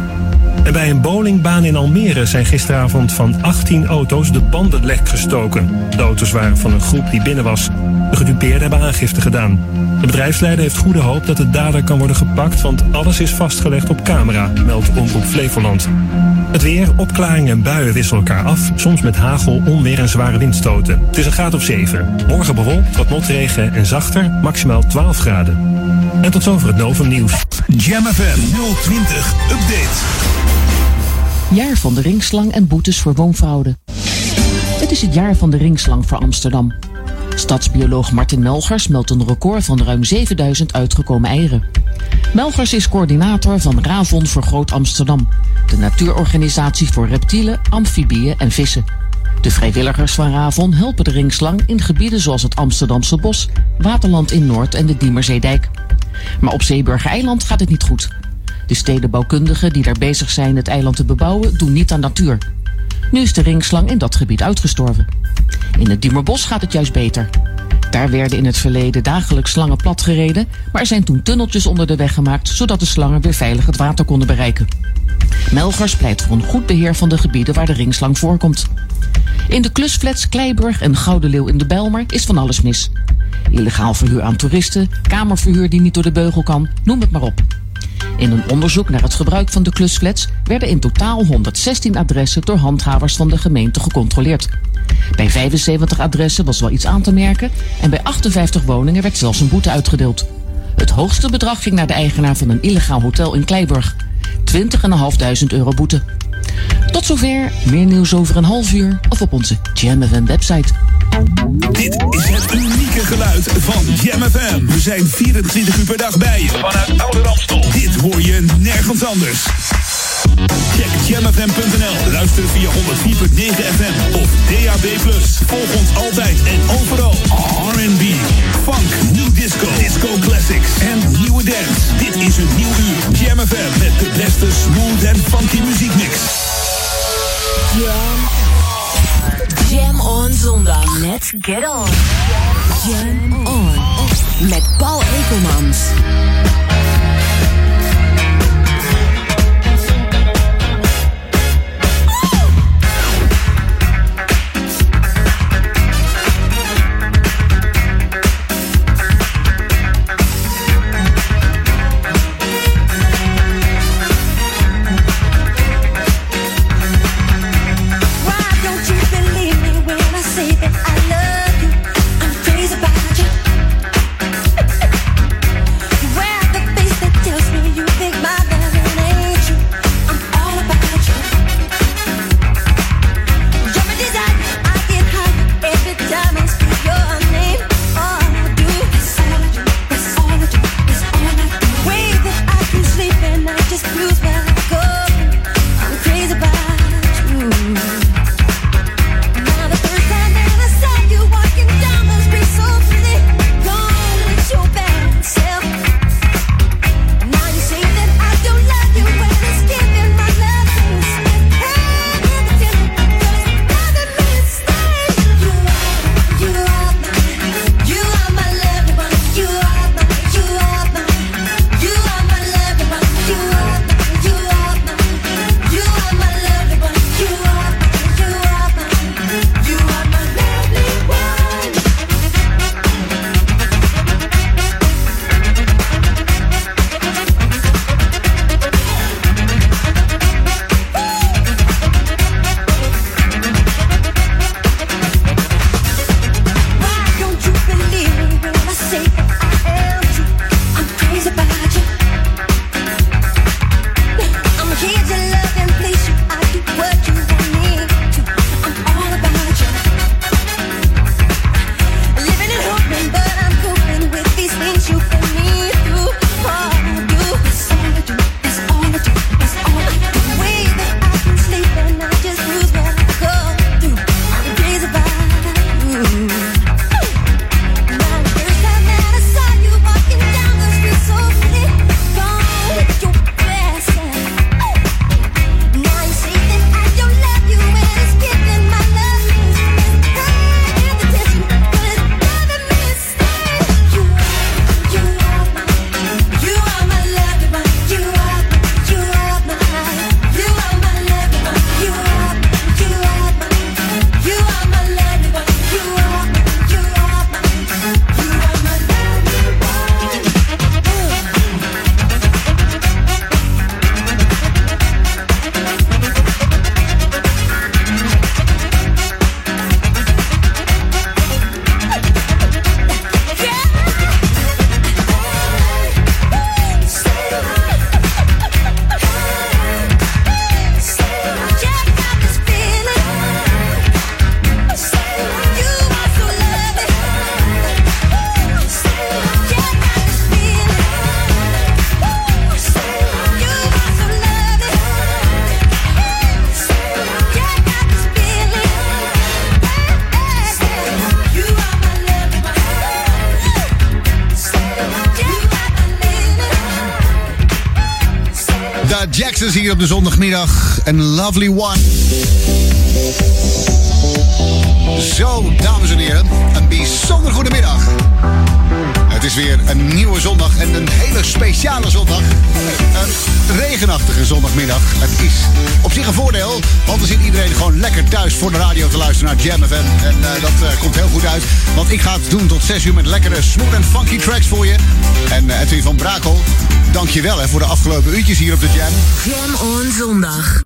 En bij een bowlingbaan in Almere zijn gisteravond van 18 auto's de banden lek gestoken. De auto's waren van een groep die binnen was. De gedupeerden hebben aangifte gedaan. De bedrijfsleider heeft goede hoop dat de dader kan worden gepakt, want alles is vastgelegd op camera, meldt Omroep Flevoland. Het weer, opklaringen en buien wisselen elkaar af, soms met hagel, onweer en zware windstoten. Het is een graad of 7. Morgen bewolkt, wat motregen en zachter, maximaal 12 graden. En tot zover het Novum Nieuws. Jam FM 020 Update. Jaar van de ringslang en boetes voor woonfraude. Het is het jaar van de ringslang voor Amsterdam. Stadsbioloog Martin Melgers meldt een record van ruim 7000 uitgekomen eieren. Melgers is coördinator van Ravon voor Groot Amsterdam, de natuurorganisatie voor reptielen, amfibieën en vissen. De vrijwilligers van Ravon helpen de ringslang in gebieden zoals het Amsterdamse bos, Waterland in Noord en de Diemerzeedijk. Maar op Zeeburger Eiland gaat het niet goed. De stedenbouwkundigen die daar bezig zijn het eiland te bebouwen doen niet aan natuur. Nu is de ringslang in dat gebied uitgestorven. In het Diemerbos gaat het juist beter. Daar werden in het verleden dagelijks slangen platgereden, maar er zijn toen tunneltjes onder de weg gemaakt zodat de slangen weer veilig het water konden bereiken. Melgers pleit voor een goed beheer van de gebieden waar de ringslang voorkomt. In de klusflats Kleiburg en Gouden Leeuw in de Bijlmer is van alles mis. Illegaal verhuur aan toeristen, kamerverhuur die niet door de beugel kan, noem het maar op. In een onderzoek naar het gebruik van de klusflats werden in totaal 116 adressen door handhavers van de gemeente gecontroleerd. Bij 75 adressen was wel iets aan te merken en bij 58 woningen werd zelfs een boete uitgedeeld. Het hoogste bedrag ging naar de eigenaar van een illegaal hotel in Kleiburg. 20.500 euro boete. Tot zover, meer nieuws over een half uur of op onze Jam FM website. Dit is het unieke geluid van Jam FM. We zijn 24 uur per dag bij je. Vanuit Oude Ramstel. Dit hoor je nergens anders. Check jamfm.nl. Luister via 104.9 FM of DAB+. Volg ons altijd en overal. R&B, funk, new disco, disco classics en nieuwe dance. Dit is een nieuw uur. Jam FM met de beste smooth en funky muziekmix. Jam. On zondag. Let's get on. Jam on. Met Paul Ekelmans. Een lovely one. Zo, dames en heren, een bijzonder goede middag. Het is weer een nieuwe zondag en een hele speciale zondag. Een regenachtige zondagmiddag. Het is op zich een voordeel, want dan zit iedereen gewoon lekker thuis voor de radio te luisteren naar Jam FM. En eh, dat eh, komt heel goed uit, want ik ga het doen tot 6 uur met lekkere smooth en funky tracks voor je. En uh, Edwin van Brakel, dank je wel hè, voor de afgelopen uurtjes hier op de Jam. Jam on zondag.